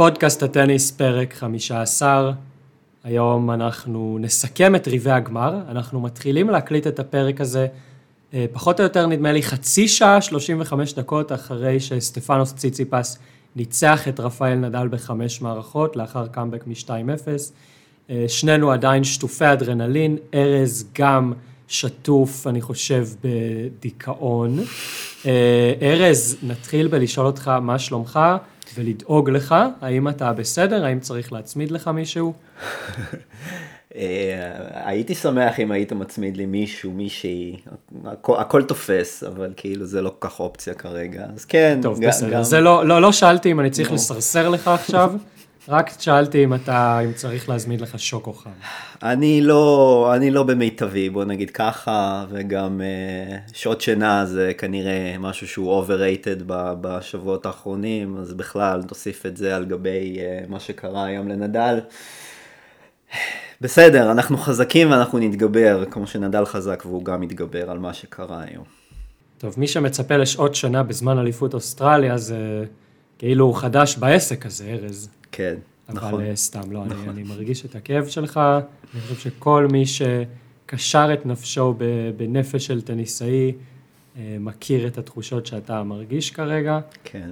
פודקאסט הטניס, פרק 15. היום אנחנו נסכם את ריבי הגמר. אנחנו מתחילים להקליט את הפרק הזה אה, פחות או יותר נדמה לי חצי שעה, 35 דקות אחרי שסטפנוס ציציפס ניצח את רפאל נדל בחמש מערכות לאחר קאמבק מ-2-0. אה, שנינו עדיין שטופי אדרנלין, ארז גם שטוף, אני חושב, בדיכאון. אה, ארז, נתחיל בלשאול אותך מה שלומך ולדאוג לך, האם אתה בסדר, האם צריך להצמיד לך מישהו? אה, הייתי שמח אם היית מצמיד לי מישהו, מישהי, הכל, הכל תופס, אבל כאילו זה לא כל כך אופציה כרגע, אז כן. טוב, גם, בסדר, גם... זה לא, לא, לא שאלתי אם אני צריך. לסרסר לך עכשיו, רק שאלתי אם אתה, אם צריך להזמין לך שוקו חם. אני לא, אני לא במיטבי, בוא נגיד ככה, וגם uh, שעות שינה זה כנראה משהו שהוא overrated בשבועות האחרונים, אז בכלל תוסיף את זה על גבי uh, מה שקרה היום לנדל. בסדר, אנחנו חזקים ואנחנו נתגבר, כמו שנדל חזק והוא גם מתגבר על מה שקרה היום. טוב, מי שמצפה לשעות שנה בזמן אליפות אוסטרליה זה כאילו הוא חדש בעסק הזה, ארז. כן, אבל נכון. אבל סתם, לא, נכון. אני, אני מרגיש את הכאב שלך, אני חושב שכל מי שקשר את נפשו בנפש של טניסאי, אה, מכיר את התחושות שאתה מרגיש כרגע. כן.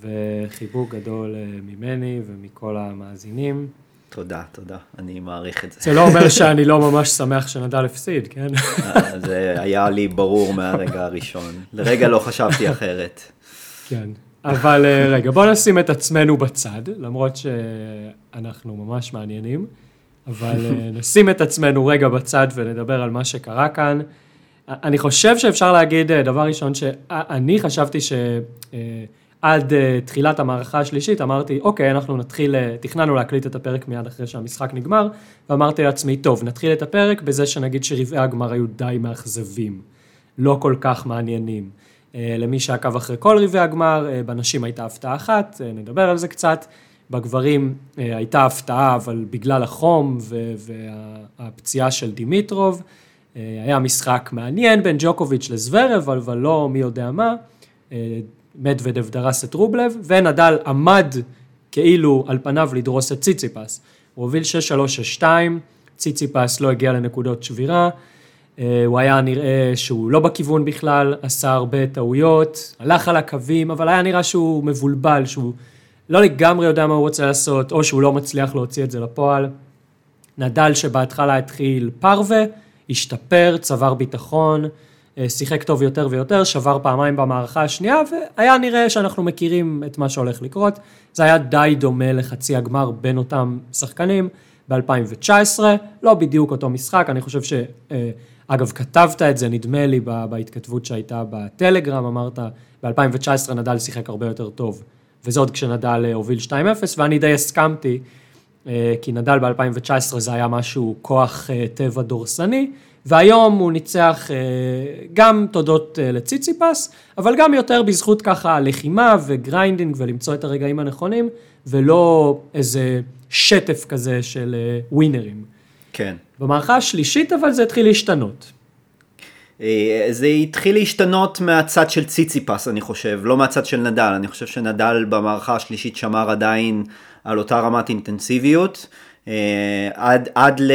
וחיבוק גדול אה, ממני ומכל המאזינים. תודה, תודה, אני מעריך את זה. זה לא אומר שאני לא ממש שמח שנדל הפסיד, כן? אה, זה היה לי ברור מהרגע הראשון. לרגע לא חשבתי אחרת. כן, אבל אה, רגע, בוא נשים את עצמנו בצד, למרות שאנחנו ממש מעניינים, אבל אה, נשים את עצמנו רגע בצד ונדבר על מה שקרה כאן. אני חושב שאפשר להגיד, דבר ראשון, שאני חשבתי ש... עד uh, תחילת המערכה השלישית אמרתי, אוקיי, אנחנו נתחיל, תכננו להקליט את הפרק מיד אחרי שהמשחק נגמר, ואמרתי לעצמי, טוב, נתחיל את הפרק בזה שנגיד שרבעי הגמר היו די מאכזבים, לא כל כך מעניינים. Uh, למי שעקב אחרי כל רבעי הגמר, uh, בנשים הייתה הפתעה אחת, uh, נדבר על זה קצת, בגברים הייתה הפתעה, אבל בגלל החום והפציעה של דימיטרוב, היה משחק מעניין בין ג'וקוביץ' לזוורב, אבל לא מי יודע מה. מדוודב דרס את רובלב, ונדל עמד כאילו על פניו לדרוס את ציציפס. הוא הוביל 6-3-6-2, ציציפס לא הגיע לנקודות שבירה, אה, הוא היה נראה שהוא לא בכיוון בכלל, עשה הרבה טעויות, הלך על הקווים, אבל היה נראה שהוא מבולבל, שהוא לא לגמרי יודע מה הוא רוצה לעשות, או שהוא לא מצליח להוציא את זה לפועל. נדל שבהתחלה התחיל פרווה, השתפר, צבר ביטחון, אה, שיחק טוב יותר ויותר, שבר פעמיים במערכה השנייה, והיה נראה שאנחנו מכירים את מה שהולך לקרות. זה היה די דומה לחצי הגמר בין אותם שחקנים ב-2019, לא בדיוק אותו משחק, אני חושב ש... אה, אגב, כתבת את זה, נדמה לי, בהתכתבות שהייתה בטלגרם, אמרת, ב-2019 נדל שיחק הרבה יותר טוב, וזה עוד כשנדל אה, הוביל 2-0, ואני די הסכמתי, כי נדל ב-2019 זה היה משהו, כוח טבע דורסני, והיום הוא ניצח אה, גם תודות אה, לציציפס, אבל גם יותר בזכות ככה לחימה ו grinding ולמצוא את הרגעים הנכונים, ולא איזה שטף כזה של אה, ווינרים. כן. במערכה השלישית אבל זה התחיל להשתנות. זה התחיל להשתנות מהצד של ציציפס, אני חושב, לא מהצד של נדל. אני חושב שנדל במערכה השלישית שמר עדיין על אותה רמת אינטנסיביות. אה, עד, עד, ל,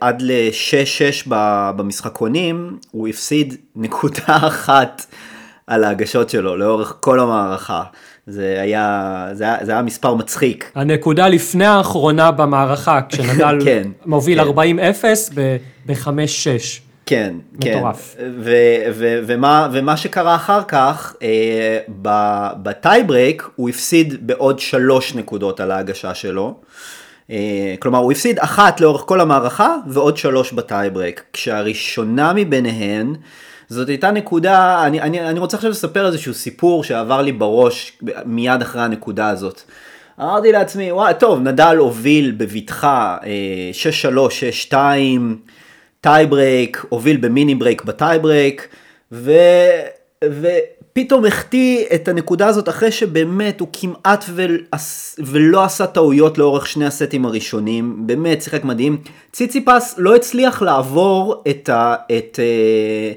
עד ל-6-6 במשחקונים, הוא הפסיד נקודה אחת על ההגשות שלו לאורך כל המערכה. זה היה, זה היה, זה היה מספר מצחיק. הנקודה לפני האחרונה במערכה, כשנדל כן, מוביל כן. 40-0 ב-5-6. כן, מטורף. כן. ו- ו- ומה, ומה שקרה אחר כך, אה, בטייברייק הוא הפסיד בעוד שלוש נקודות על ההגשה שלו. אה, כלומר הוא הפסיד אחת לאורך כל המערכה ועוד שלוש בטייברק, כשהראשונה מביניהן זאת הייתה נקודה, אני, אני, אני רוצה עכשיו לספר איזשהו סיפור שעבר לי בראש מיד אחרי הנקודה הזאת. אמרתי לעצמי, וואי, טוב, נדל הוביל בבטחה 6-3, 6-2, טייברק, הוביל ב mini break בטייברק, ו... ו... פתאום החטיא את הנקודה הזאת אחרי שבאמת הוא כמעט ו... ולא עשה טעויות לאורך שני הסטים הראשונים, באמת שיחק מדהים. ציציפס לא הצליח לעבור את, ה... את, אה,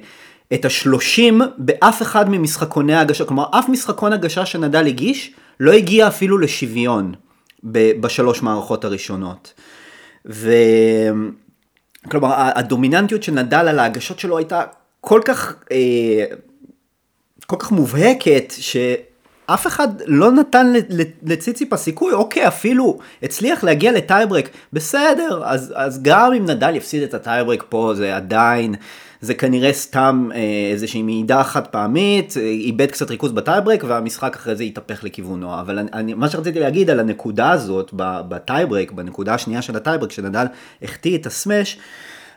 את השלושים באף אחד ממשחקוני ההגשה, כלומר אף משחקון הגשה שנדל הגיש לא הגיע אפילו לשוויון. בשלוש מערכות הראשונות. ו... כלומר, הדומיננטיות של נדל על ההגשות שלו הייתה כל כך, אה, כל כך מובהקת, שאף אחד לא נתן לציציפס סיכוי, אוקיי, אפילו הצליח להגיע לטייברק, בסדר, אז, אז גם אם נדל יפסיד את הטייברק פה, זה עדיין... זה כנראה סתם אה, איזושהי מעידה חד פעמית, אה, איבד קצת ריכוז בטייברק והמשחק אחרי זה יתהפך לכיוונו. אבל אני, מה שרציתי להגיד על הנקודה הזאת בטייברק, בנקודה השנייה של הטייברק, שנדל החטיא את הסמש,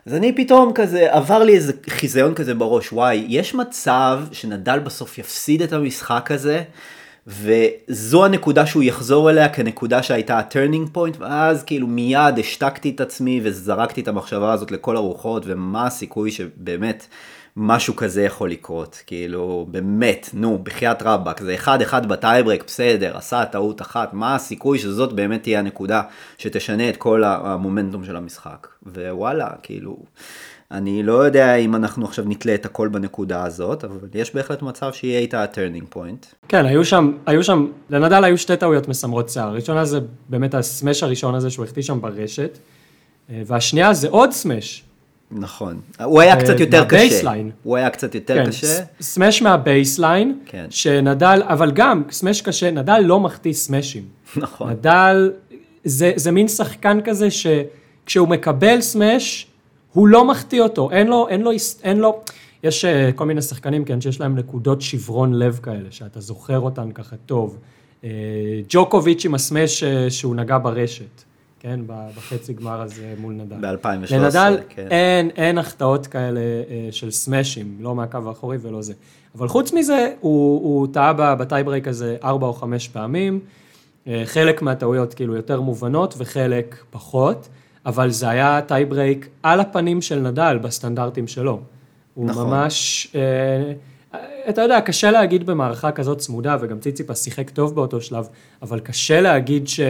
אז אני פתאום כזה, עבר לי איזה חיזיון כזה בראש, וואי, יש מצב שנדל בסוף יפסיד את המשחק הזה, וזו הנקודה שהוא יחזור אליה כנקודה שהייתה ה turning point, ואז כאילו מיד השתקתי את עצמי וזרקתי את המחשבה הזאת לכל הרוחות, ומה הסיכוי שבאמת משהו כזה יכול לקרות, כאילו באמת, נו, בחייאת רבאק, זה אחד אחד בטייברק, בסדר, עשה טעות אחת, מה הסיכוי שזאת באמת תהיה הנקודה שתשנה את כל המומנטום של המשחק, ווואלה, כאילו... אני לא יודע אם אנחנו עכשיו נתלה את הכל בנקודה הזאת, אבל יש בהחלט מצב שיהיה איתה ה turning point. כן, היו שם, היו שם, לנדל היו שתי טעויות מסמרות שיער. הראשונה זה באמת הסמש הראשון הזה שהוא החטיא שם ברשת, אה, והשנייה זה עוד סמש. נכון, הוא היה קצת יותר קשה. הוא היה קצת יותר כן, קשה. סמש מה baseline, כן. שנדל, אבל גם סמש קשה, נדל לא מחטיא סמשים. נכון. נדל, זה, זה מין שחקן כזה שכשהוא מקבל סמש, הוא לא מחטיא אותו, אין לו, אין לו, אין לו, יש אה, כל מיני שחקנים, כן, שיש להם נקודות שברון לב כאלה, שאתה זוכר אותן ככה טוב. אה, ג'וקוביץ' עם הסמש אה, שהוא נגע ברשת, כן, בחצי גמר הזה מול נדל. ב-2013, לנדל כן. אין, אין החטאות כאלה של סמשים, לא מהקו האחורי ולא זה. אבל חוץ מזה, הוא, הוא טעה בטייברייק הזה ארבע או חמש פעמים, חלק מהטעויות כאילו יותר מובנות וחלק פחות. אבל זה היה טייברייק על הפנים של נדל בסטנדרטים שלו. הוא נכון. ממש, אה, אתה יודע, קשה להגיד במערכה כזאת צמודה, וגם ציציפס שיחק טוב באותו שלב, אבל קשה להגיד ש...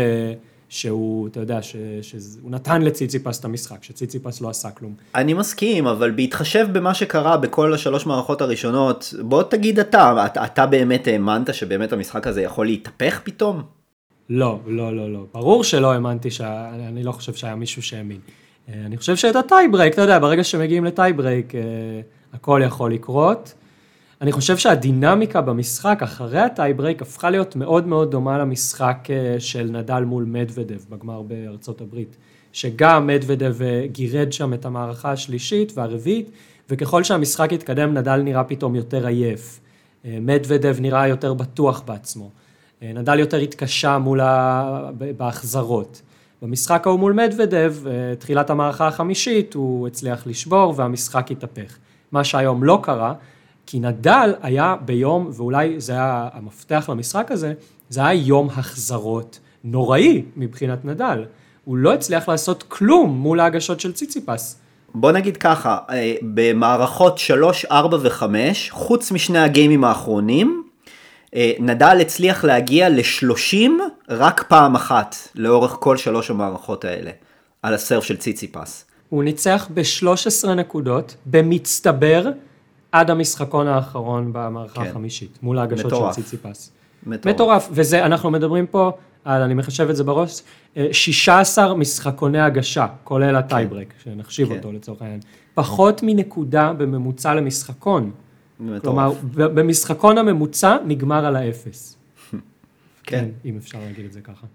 שהוא, אתה יודע, ש, שהוא נתן לציציפס את המשחק, שציציפס לא עשה כלום. אני מסכים, אבל בהתחשב במה שקרה בכל השלוש מערכות הראשונות, בוא תגיד אתה, אתה, אתה באמת האמנת שבאמת המשחק הזה יכול להתהפך פתאום? לא, לא, לא, לא. ברור שלא האמנתי, שה... אני לא חושב שהיה מישהו שהאמין. אה, אני חושב שאת הטייברייק, אתה יודע, ברגע שמגיעים לטייברייק, אה, הכל יכול לקרות. אני חושב שהדינמיקה במשחק אחרי הטייברייק הפכה להיות מאוד מאוד דומה למשחק אה, של נדל מול מדוודב בגמר בארצות הברית. שגם מדוודב גירד שם את המערכה השלישית והרביעית, וככל שהמשחק התקדם נדל נראה פתאום יותר עייף. מדוודב נראה יותר בטוח בעצמו. אה, נדל יותר התקשה מול ה... בהחזרות. במשחק ההוא מול מדוודב, אה, תחילת המערכה החמישית, הוא הצליח לשבור והמשחק התהפך. מה שהיום לא קרה, כי נדל היה ביום, ואולי זה היה המפתח למשחק הזה, זה היה יום החזרות נוראי מבחינת נדל. הוא לא הצליח לעשות כלום מול ההגשות של ציציפס. בוא נגיד ככה, אה, במערכות 3, 4 ו-5, חוץ משני הגיימים האחרונים, נדל הצליח להגיע ל-30 רק פעם אחת לאורך כל שלוש המערכות האלה, על הסרף של ציציפס. הוא ניצח ב-13 נקודות, במצטבר, עד המשחקון האחרון במערכה כן. החמישית, מול ההגשות מטורף. של ציציפס. מטורף. מטורף, וזה, אנחנו מדברים פה על, אני מחשב את זה בראש, 16 אה, משחקוני הגשה, כולל הטייברק, כן. שנחשיב כן. אותו לצורך העניין. פחות מנקודה בממוצע למשחקון. כלומר, במשחקון הממוצע נגמר על האפס. כן. כן, אם אפשר להגיד את זה ככה.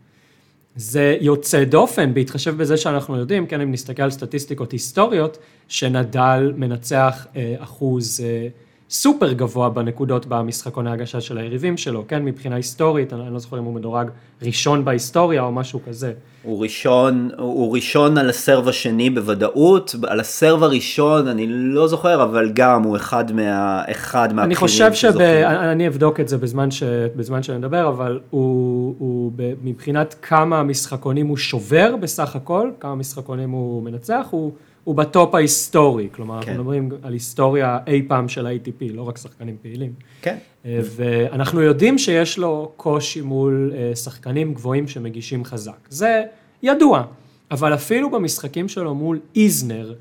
זה יוצא דופן, בהתחשב בזה שאנחנו יודעים, כן, אם נסתכל על סטטיסטיקות היסטוריות, שנדל מנצח אה, אחוז אה, סופר גבוה בנקודות במשחקוני ההגשה של היריבים שלו, כן, מבחינה היסטורית, אני לא זוכר אם הוא מדורג ראשון בהיסטוריה או משהו כזה. הוא ראשון, הוא ראשון על הסרב השני בוודאות, על הסרב הראשון אני לא זוכר, אבל גם הוא אחד מה... אחד אני חושב שאני אבדוק את זה בזמן, ש, בזמן שנדבר, אבל הוא, הוא מבחינת כמה משחקונים הוא שובר בסך הכל, כמה משחקונים הוא מנצח, הוא... הוא בטופ ההיסטורי, כלומר, כן. אנחנו מדברים על היסטוריה אי פעם של ה-ATP, לא רק שחקנים פעילים. כן. אה, ואנחנו יודעים שיש לו קושי מול אה, שחקנים גבוהים שמגישים חזק. זה ידוע, אבל אפילו במשחקים שלו מול איזנר,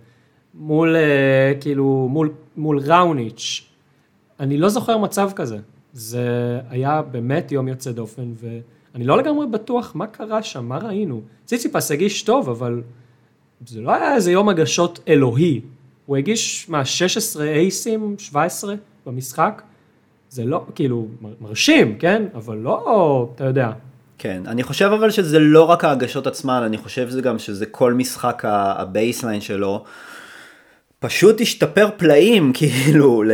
מול, אה, כאילו, מול, מול ראוניץ', אני לא זוכר מצב כזה. זה היה באמת יום יוצא דופן, אני לא לגמרי בטוח מה קרה שם, מה ראינו. ציציפס הגיש טוב, אבל זה לא היה איזה יום הגשות אלוהי. הוא הגיש מה, 16 אייסים, 17 במשחק? זה לא, כאילו, מרשים, כן? אבל לא, אתה יודע. כן, אני חושב אבל שזה לא רק ההגשות עצמן, אני חושב זה גם שזה כל משחק ה baseline שלו. פשוט השתפר פלאים, כאילו, ל...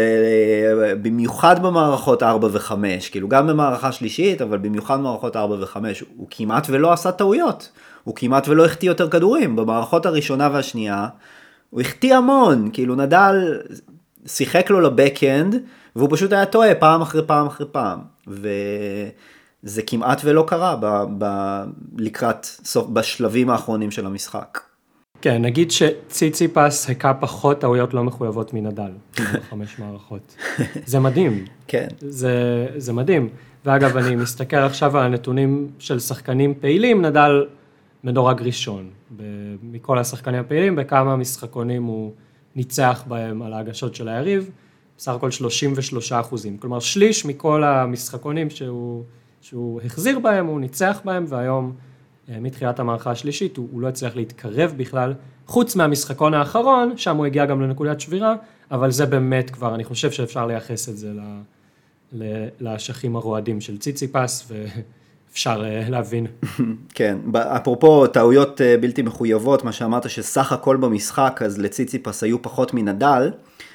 במיוחד במערכות 4 ו-5, כאילו גם במערכה שלישית, אבל במיוחד במערכות 4 ו-5, הוא כמעט ולא עשה טעויות, הוא כמעט ולא החטיא יותר כדורים, במערכות הראשונה והשנייה, הוא החטיא המון, כאילו נדל שיחק לו לבקאנד, והוא פשוט היה טועה פעם אחרי פעם אחרי פעם, וזה כמעט ולא קרה ב... ב... לקראת סוף, בשלבים האחרונים של המשחק. כן, נגיד שציציפס הכה פחות טעויות לא מחויבות מנדל, בחמש מערכות. זה מדהים. כן. זה, זה מדהים. ואגב, אני מסתכל עכשיו על הנתונים של שחקנים פעילים, נדל מדורג ראשון. מכל השחקנים הפעילים, בכמה משחקונים הוא ניצח בהם על ההגשות של היריב, בסך הכל 33 אחוזים. כלומר, שליש מכל המשחקונים שהוא, שהוא החזיר בהם, הוא ניצח בהם, והיום... אה, מתחילת המערכה השלישית, הוא, הוא לא הצליח להתקרב בכלל, חוץ מהמשחקון האחרון, שם הוא הגיע גם לנקודת שבירה, אבל זה באמת כבר, אני חושב שאפשר לייחס את זה לאשכים הרועדים של ציציפס, ואפשר אה, להבין. כן, אפרופו טעויות אה, בלתי מחויבות, מה שאמרת שסך הכל במשחק, אז לציציפס היו פחות מנדל,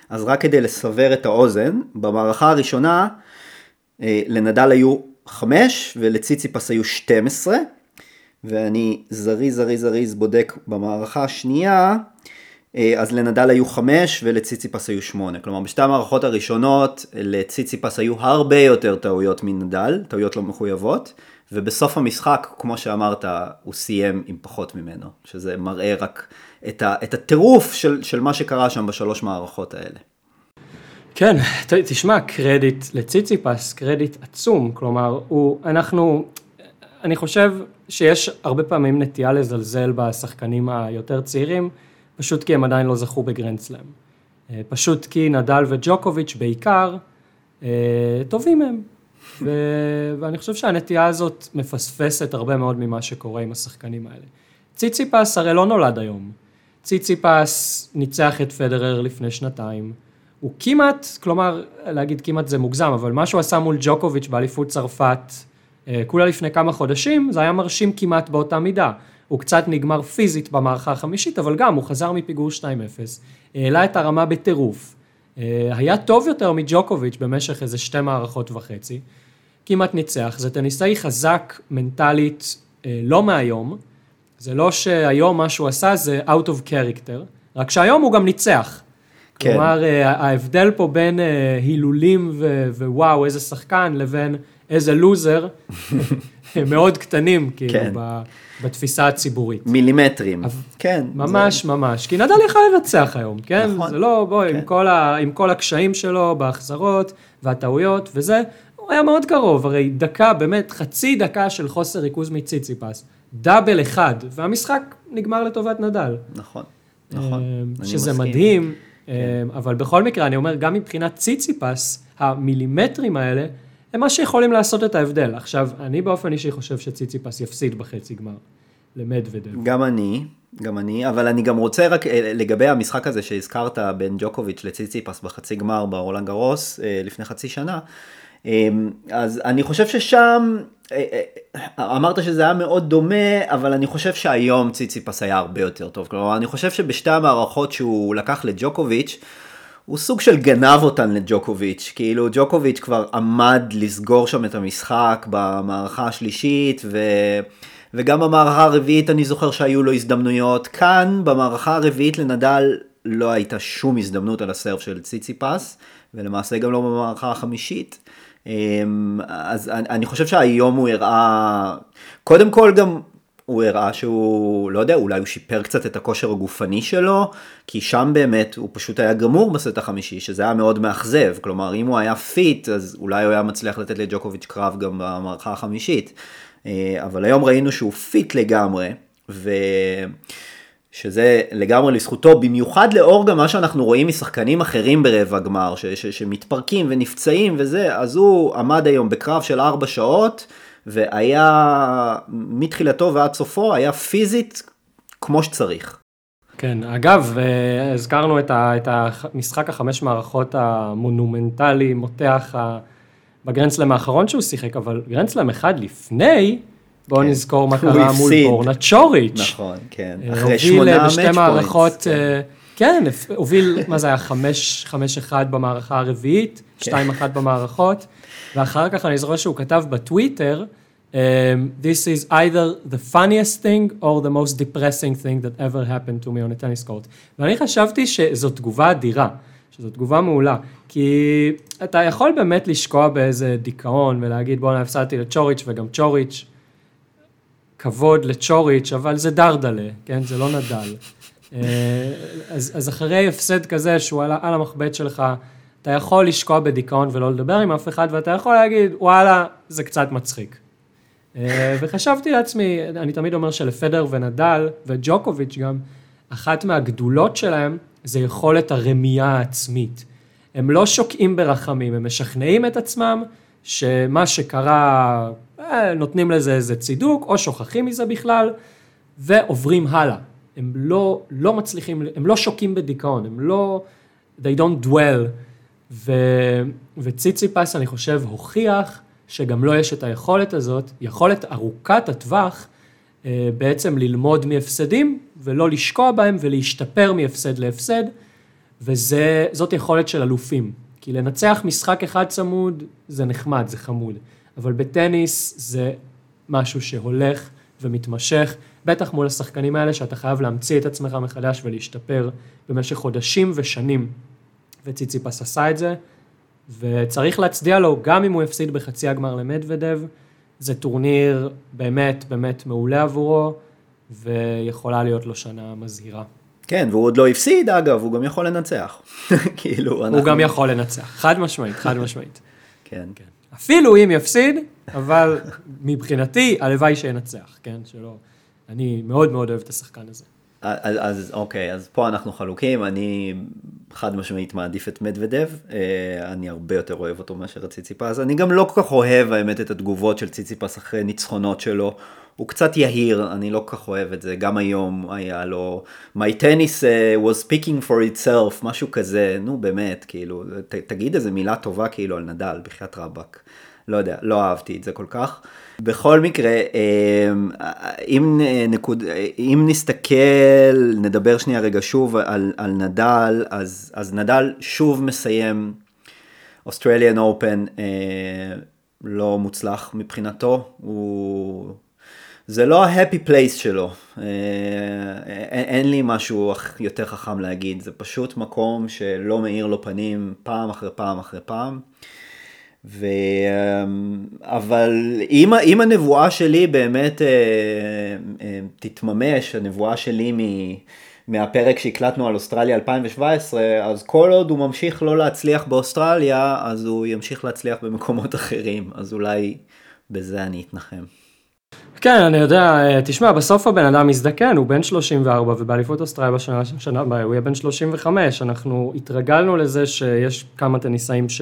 אז רק כדי לסבר את האוזן, במערכה הראשונה לנדל היו 5 ולציציפס היו 12, ואני זריז זריז זריז בודק במערכה השנייה, אה, אז לנדל היו חמש ולציציפס היו שמונה. כלומר בשתי המערכות הראשונות לציציפס היו הרבה יותר טעויות מנדל, טעויות לא מחויבות, ובסוף המשחק, כמו שאמרת, הוא סיים עם פחות ממנו, שזה מראה רק את, ה, את הטירוף של, של מה שקרה שם בשלוש מערכות האלה. כן, תשמע, קרדיט לציציפס, קרדיט עצום, כלומר, הוא, אנחנו, אני חושב שיש הרבה פעמים נטייה לזלזל בשחקנים היותר צעירים, פשוט כי הם עדיין לא זכו בגרנדסלאם. אה, פשוט כי נדל וג'וקוביץ' בעיקר אה, טובים הם. ו- ואני חושב שהנטייה הזאת מפספסת הרבה מאוד ממה שקורה עם השחקנים האלה. ציציפס הרי לא נולד היום. ציציפס ניצח את פדרר לפני שנתיים. הוא כמעט, כלומר, להגיד כמעט זה מוגזם, אבל מה שהוא עשה מול ג'וקוביץ' באליפות צרפת אה, כולה לפני כמה חודשים, זה היה מרשים כמעט באותה מידה. הוא קצת נגמר פיזית במערכה החמישית, אבל גם הוא חזר מפיגור 2-0, העלה את הרמה בטירוף. אה, היה טוב יותר מג'וקוביץ' במשך איזה שתי מערכות וחצי, כמעט ניצח. זה טניסאי חזק מנטלית אה, לא מהיום, זה לא שהיום מה שהוא עשה זה out of character, רק שהיום הוא גם ניצח. כן. כלומר, ההבדל פה בין הילולים ווואו, איזה שחקן, לבין איזה לוזר, מאוד קטנים, כאילו, כן. בתפיסה הציבורית. מילימטרים, אבל, כן. ממש, זה... ממש. כי נדל יכול לנצח היום, כן? נכון. זה לא, בואי, כן. עם, כל עם כל הקשיים שלו בהחזרות והטעויות וזה, הוא היה מאוד קרוב, הרי דקה, באמת, חצי דקה של חוסר ריכוז מציציפס, דאבל אחד, והמשחק נגמר לטובת נדל. נכון, נכון. אה, שזה מדהים, כן. אה, אבל בכל מקרה, אני אומר, גם מבחינת ציציפס, המילימטרים האלה, הם מה שיכולים לעשות את ההבדל. עכשיו, אני באופן אישי חושב שציציפס יפסיד בחצי גמר למדוודב. גם אני, גם אני, אבל אני גם רוצה רק אה, לגבי המשחק הזה שהזכרת בין ג'וקוביץ' לציציפס בחצי גמר ברולנד גרוס אה, לפני חצי שנה, אה, אז אני חושב ששם, אמרת שזה היה מאוד דומה, אבל אני חושב שהיום ציציפס היה הרבה יותר טוב. כלומר, אני חושב שבשתי המערכות שהוא לקח לג'וקוביץ', הוא סוג של גנב אותן לג'וקוביץ', כאילו ג'וקוביץ' כבר עמד לסגור שם את המשחק במערכה השלישית, ו... וגם במערכה הרביעית אני זוכר שהיו לו הזדמנויות. כאן, במערכה הרביעית לנדל לא הייתה שום הזדמנות על הסרף של ציציפס, ולמעשה גם לא במערכה החמישית. אמ, אז אני חושב שהיום הוא הראה, קודם כל גם הוא הראה שהוא, לא יודע, אולי הוא שיפר קצת את הכושר הגופני שלו, כי שם באמת הוא פשוט היה גמור בסט החמישי, שזה היה מאוד מאכזב. כלומר, אם הוא היה fit, אז אולי הוא היה מצליח לתת לג'וקוביץ' קרב גם במערכה החמישית. אה, אבל היום ראינו שהוא fit לגמרי, ו... שזה לגמרי לזכותו, במיוחד לאור גם מה שאנחנו רואים משחקנים אחרים ברבע גמר, ש- ש- שמתפרקים ונפצעים וזה, אז הוא עמד היום בקרב של ארבע שעות, והיה, מתחילתו ועד סופו, היה פיזית כמו שצריך. כן, אגב, אה, הזכרנו את, ה, את המשחק החמש מערכות המונומנטלי, מותח בגרנדסלאם האחרון שהוא שיחק, אבל גרנדסלאם אחד לפני, בואו כן. נזכור מה קרה מול בורנה צ'וריץ'. נכון, כן. אה, אחרי שמונה match points. בשתי מערכות, כן. אה, כן, הוביל, מה זה היה, חמש, חמש אחד במערכה הרביעית, כן. שתיים אחת במערכות, ואחר כך אני זוכר שהוא כתב בטוויטר, Um, this is either the funniest thing or the most depressing thing that ever happened to me on a tennis court. ואני חשבתי שזו תגובה אדירה, שזו תגובה מעולה, כי אתה יכול באמת לשקוע באיזה דיכאון ולהגיד בואנה הפסדתי לצ'וריץ' וגם צ'וריץ', כבוד לצ'וריץ', אבל זה דרדלה, כן? זה לא נדל. אה, אז, אז אחרי הפסד כזה שהוא על, על המחבט שלך, אתה יכול לשקוע בדיכאון ולא לדבר עם אף אחד, ואתה יכול להגיד, וואלה, זה קצת מצחיק. אה, וחשבתי לעצמי, אני תמיד אומר שלפדר ונדל, וג'וקוביץ' גם, אחת מהגדולות שלהם זה יכולת הרמייה העצמית. הם לא שוקעים ברחמים, הם משכנעים את עצמם שמה שקרה, אה, נותנים לזה איזה צידוק, או שוכחים מזה בכלל, ועוברים הלאה. הם לא, לא מצליחים, הם לא שוקים בדיכאון, הם לא, they don't dwell. ו, וציציפס, אני חושב, הוכיח שגם לו לא יש את היכולת הזאת, יכולת ארוכת הטווח, אה, בעצם ללמוד מהפסדים ולא לשקוע בהם ולהשתפר מהפסד להפסד, וזאת יכולת של אלופים. כי לנצח משחק אחד צמוד זה נחמד, זה חמוד, אבל בטניס זה משהו שהולך ומתמשך, בטח מול השחקנים האלה שאתה חייב להמציא את עצמך מחדש ולהשתפר במשך חודשים ושנים. וציציפס עשה את זה, וצריך להצדיע לו גם אם הוא הפסיד בחצי הגמר למדוודב, זה טורניר באמת באמת מעולה עבורו, ויכולה להיות לו שנה מזהירה. כן, והוא עוד לא הפסיד אגב, הוא גם יכול לנצח. כאילו, אנחנו... הוא גם יכול לנצח, חד משמעית, חד משמעית. כן. כן. אפילו אם יפסיד, אבל מבחינתי, הלוואי שינצח, כן? שלא... אני מאוד מאוד אוהב את השחקן הזה. אז, אז אוקיי, אז פה אנחנו חלוקים, אני חד משמעית מעדיף את מדוודב, אה, אני הרבה יותר אוהב אותו מאשר את ציציפס, אני גם לא כל כך אוהב האמת את התגובות של ציציפס אחרי ניצחונות שלו, הוא קצת יהיר, אני לא כל כך אוהב את זה, גם היום היה לו, my tennis uh, was speaking for itself, משהו כזה, נו באמת, כאילו, ת, תגיד איזה מילה טובה כאילו על נדל, בחייאת רבאק. לא יודע, לא אהבתי את זה כל כך. בכל מקרה, אמ, אם, נקוד, אם נסתכל, נדבר שנייה רגע שוב על, על נדל, אז, אז נדל שוב מסיים אוסטרליאן אופן אה, לא מוצלח מבחינתו, הוא... זה לא ה-happy place שלו, אין, אין לי משהו יותר חכם להגיד, זה פשוט מקום שלא מאיר לו פנים פעם אחרי פעם אחרי פעם. ו... אמ, אבל אם, אם הנבואה שלי באמת אה, אה, תתממש, הנבואה שלי מ... מהפרק שהקלטנו על אוסטרליה 2017, אז כל עוד הוא ממשיך לא להצליח באוסטרליה, אז הוא ימשיך להצליח במקומות אחרים, אז אולי בזה אני אתנחם. כן, אני יודע, אה, תשמע, בסוף הבן אדם מזדקן, הוא בן 34 ובאליפות אוסטרליה בשנה שנה הבאה הוא יהיה בן 35, אנחנו התרגלנו לזה שיש כמה טניסאים ש...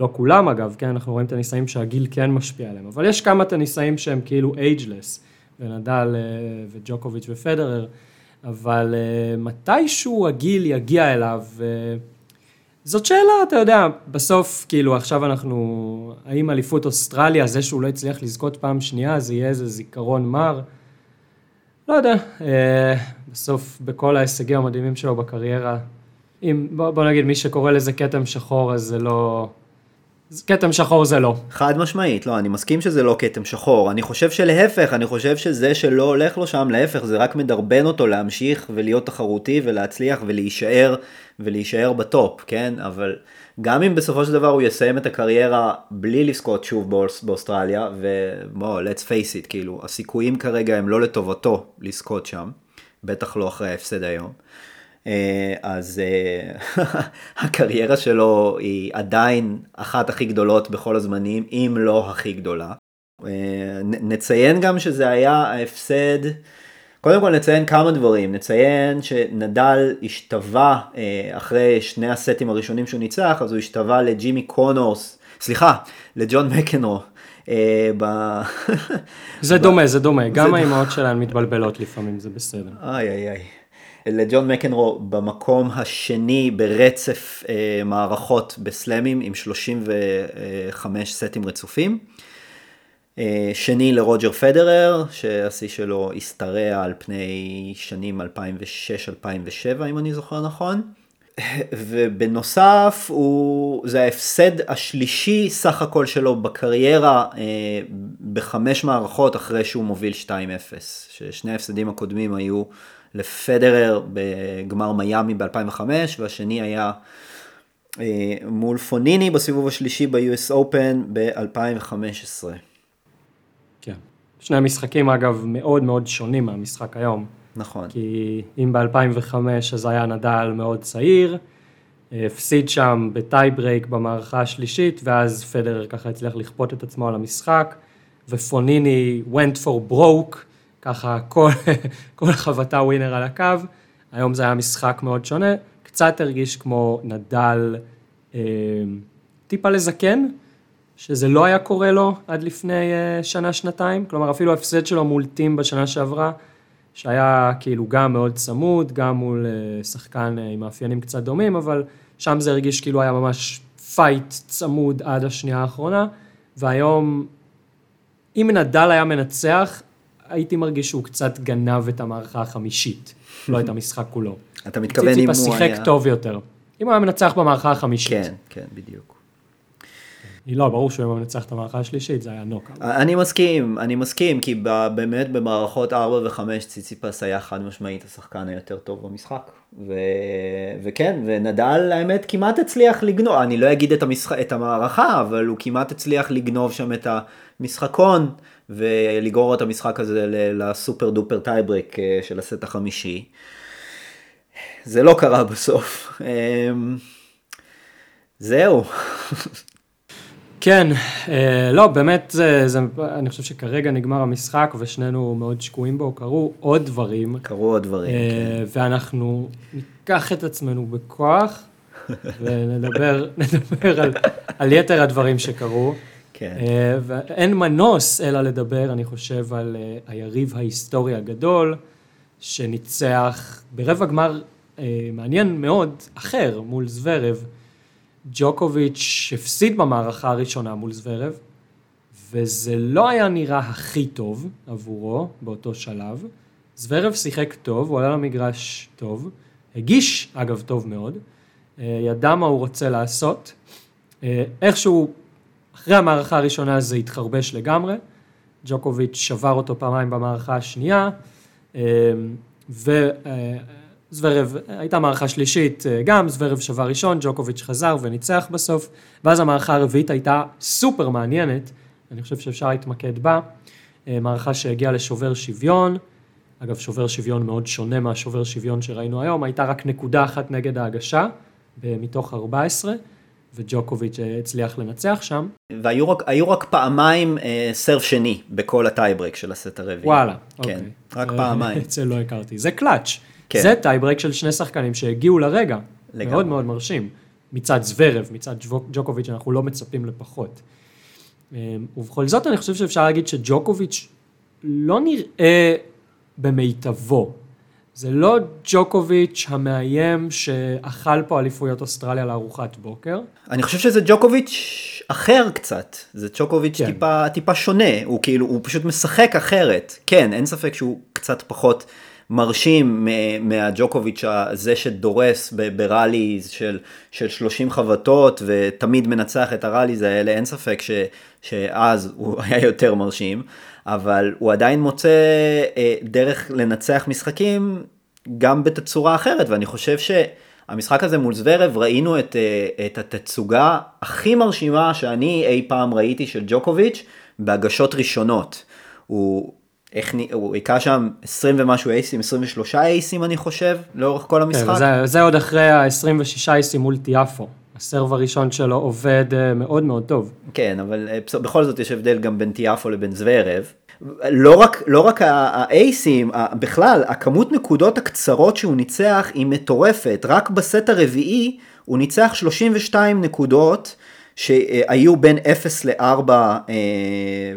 לא כולם אגב, כן, אנחנו רואים את הניסאים שהגיל כן משפיע עליהם, אבל יש כמה טניסאים שהם כאילו אייג'לס, ונדל אה, וג'וקוביץ' ופדרר, אבל אה, מתישהו הגיל יגיע אליו, זאת שאלה, אתה יודע, בסוף, כאילו, עכשיו אנחנו, האם אליפות אוסטרליה, זה שהוא לא הצליח לזכות פעם שנייה, זה יהיה איזה זיכרון מר? לא יודע, אה, בסוף, בכל ההישגים המדהימים שלו בקריירה, אם, בוא, בוא נגיד, מי שקורא לזה כתם שחור, אז זה לא... כתם שחור זה לא. חד משמעית, לא, אני מסכים שזה לא כתם שחור. אני חושב שלהפך, אני חושב שזה שלא הולך לו שם, להפך, זה רק מדרבן אותו להמשיך ולהיות תחרותי ולהצליח ולהישאר, ולהישאר בטופ, כן? אבל גם אם בסופו של דבר הוא יסיים את הקריירה בלי לזכות שוב באוסטרליה, ובוא, let's face it, כאילו, הסיכויים כרגע הם לא לטובתו לזכות שם, בטח לא אחרי ההפסד היום. אה, אז אה, הקריירה שלו היא עדיין אחת הכי גדולות בכל הזמנים, אם לא הכי גדולה. אה, נציין גם שזה היה ההפסד, קודם כל נציין כמה דברים, נציין שנדל השתווה אחרי שני הסטים הראשונים שהוא ניצח, אז הוא השתווה לג'ימי קונורס, סליחה, לג'ון מקנרו. ב... זה דומה, זה דומה, גם האימהות שלהן מתבלבלות לפעמים, זה בסדר. איי איי איי. לג'ון מקנרו במקום השני ברצף אה, מערכות בסלאמים עם 35 סטים רצופים. אה, שני לרוג'ר פדרר, שהשיא שלו השתרע על פני שנים 2006-2007 אם אני זוכר נכון. ובנוסף הוא, זה ההפסד השלישי סך הכל שלו בקריירה אה, בחמש מערכות אחרי שהוא מוביל 2-0. ששני ההפסדים הקודמים היו לפדרר בגמר מיאמי ב-2005 והשני היה אה, מול פוניני בסיבוב השלישי ב-US Open ב-2015. כן. שני המשחקים אגב מאוד מאוד שונים מהמשחק היום. נכון. כי אם ב-2005 אז היה נדל מאוד צעיר, הפסיד שם בטי ברייק במערכה השלישית, ואז פדרר ככה הצליח לכפות את עצמו על המשחק, ופוניני went for broke, ככה כל, כל חבטה ווינר על הקו. היום זה היה משחק מאוד שונה, קצת הרגיש כמו נדל אה, טיפה לזקן, שזה לא היה קורה לו עד לפני אה, שנה-שנתיים, כלומר אפילו ההפסד שלו מול טים בשנה שעברה, שהיה כאילו גם מאוד צמוד, גם מול אה, שחקן אה, עם מאפיינים קצת דומים, אבל שם זה הרגיש כאילו היה ממש fight צמוד עד השנייה האחרונה, והיום, אם נדל היה מנצח, הייתי מרגיש שהוא קצת גנב את המערכה החמישית, לא את המשחק כולו. אתה מתכוון אם הוא היה... ציציפס שיחק טוב יותר. אם הוא היה מנצח במערכה החמישית. כן, כן, בדיוק. לא, ברור שהוא היה מנצח את המערכה השלישית, זה היה נוקאוט. אני מסכים, אני מסכים, כי באמת במערכות 4 ו-5 ציציפס היה חד משמעית השחקן היותר טוב במשחק. ו... וכן, ונדל האמת כמעט הצליח לגנוב, אני לא אגיד את, המשח... את המערכה, אבל הוא כמעט הצליח לגנוב שם את המשחקון, ולגרור את המשחק הזה ל super duper טייברק אה, של הסט החמישי. זה לא קרה בסוף. אמ, זהו. כן, אה, לא, באמת, זה, זה, אני חושב שכרגע נגמר המשחק ושנינו מאוד שקועים בו, קרו עוד דברים. קרו עוד דברים, אה, כן. ואנחנו ניקח את עצמנו בכוח ונדבר נדבר על, על יתר הדברים שקרו. כן. אה, ואין מנוס אלא לדבר, אני חושב, על אה, היריב ההיסטורי הגדול, שניצח ברבע גמר אה, מעניין מאוד, אחר, מול זוורב. ג'וקוביץ' הפסיד במערכה הראשונה מול זוורב, וזה לא היה נראה הכי טוב עבורו באותו שלב. זוורב שיחק טוב, הוא עלה למגרש טוב, הגיש אגב טוב מאוד, ידע מה הוא רוצה לעשות, איכשהו אחרי המערכה הראשונה זה התחרבש לגמרי, ג'וקוביץ' שבר אותו פעמיים במערכה השנייה, אה, וזוורב, הייתה מערכה שלישית גם, זוורב שבר ראשון, ג'וקוביץ' חזר וניצח בסוף, ואז המערכה הרביעית הייתה סופר מעניינת, אני חושב שאפשר להתמקד בה, מערכה שהגיעה לשובר שוויון, אגב שובר שוויון מאוד שונה מהשובר שוויון שראינו היום, הייתה רק נקודה אחת נגד ההגשה, מתוך 14, וג'וקוביץ' הצליח לנצח שם. והיו רק, רק פעמיים אה, serve שני בכל הטייברק של הסט הרביעי. וואלה, כן, אוקיי. רק אה, פעמיים. את זה לא הכרתי. זה קלאץ'. כן. זה טייברק של שני שחקנים שהגיעו לרגע. לגמרי. מאוד מאוד מרשים. מצד זוורב, מצד ג'וק- ג'וקוביץ', אנחנו לא מצפים לפחות. אה, ובכל זאת אני חושב שאפשר להגיד שג'וקוביץ' לא נראה במיטבו. זה לא ג'וקוביץ' המאיים שאכל פה אליפויות אוסטרליה לארוחת בוקר. אני חושב שזה ג'וקוביץ' אחר קצת, זה ג'וקוביץ' כן. טיפה, טיפה שונה, הוא כאילו, הוא פשוט משחק אחרת. כן, אין ספק שהוא קצת פחות מרשים מהג'וקוביץ' הזה שדורס בראלי של, של 30 חבטות ותמיד מנצח את הראליז האלה, אין ספק ש, שאז הוא היה יותר מרשים, אבל הוא עדיין מוצא אה, דרך לנצח משחקים גם בתצורה אחרת, ואני חושב שהמשחק הזה מול זוורב ראינו את, אה, את התצוגה הכי מרשימה שאני אי פעם ראיתי של ג'וקוביץ' בהגשות ראשונות. הוא, הוא היכה שם 20 ומשהו אייסים, 23 אייסים אני חושב, לאורך כל כן, המשחק. וזה, זה עוד אחרי ה-26 איסים מול טיאפו. הסרב הראשון שלו עובד אה, מאוד מאוד טוב. כן, אבל אה, בכל זאת יש הבדל גם בין טיאפו לבין זוורב. לא רק, לא רק האייסים, בכלל, הכמות נקודות הקצרות שהוא ניצח היא מטורפת. רק בסט הרביעי הוא ניצח 32 נקודות שהיו בין 0 ל-4,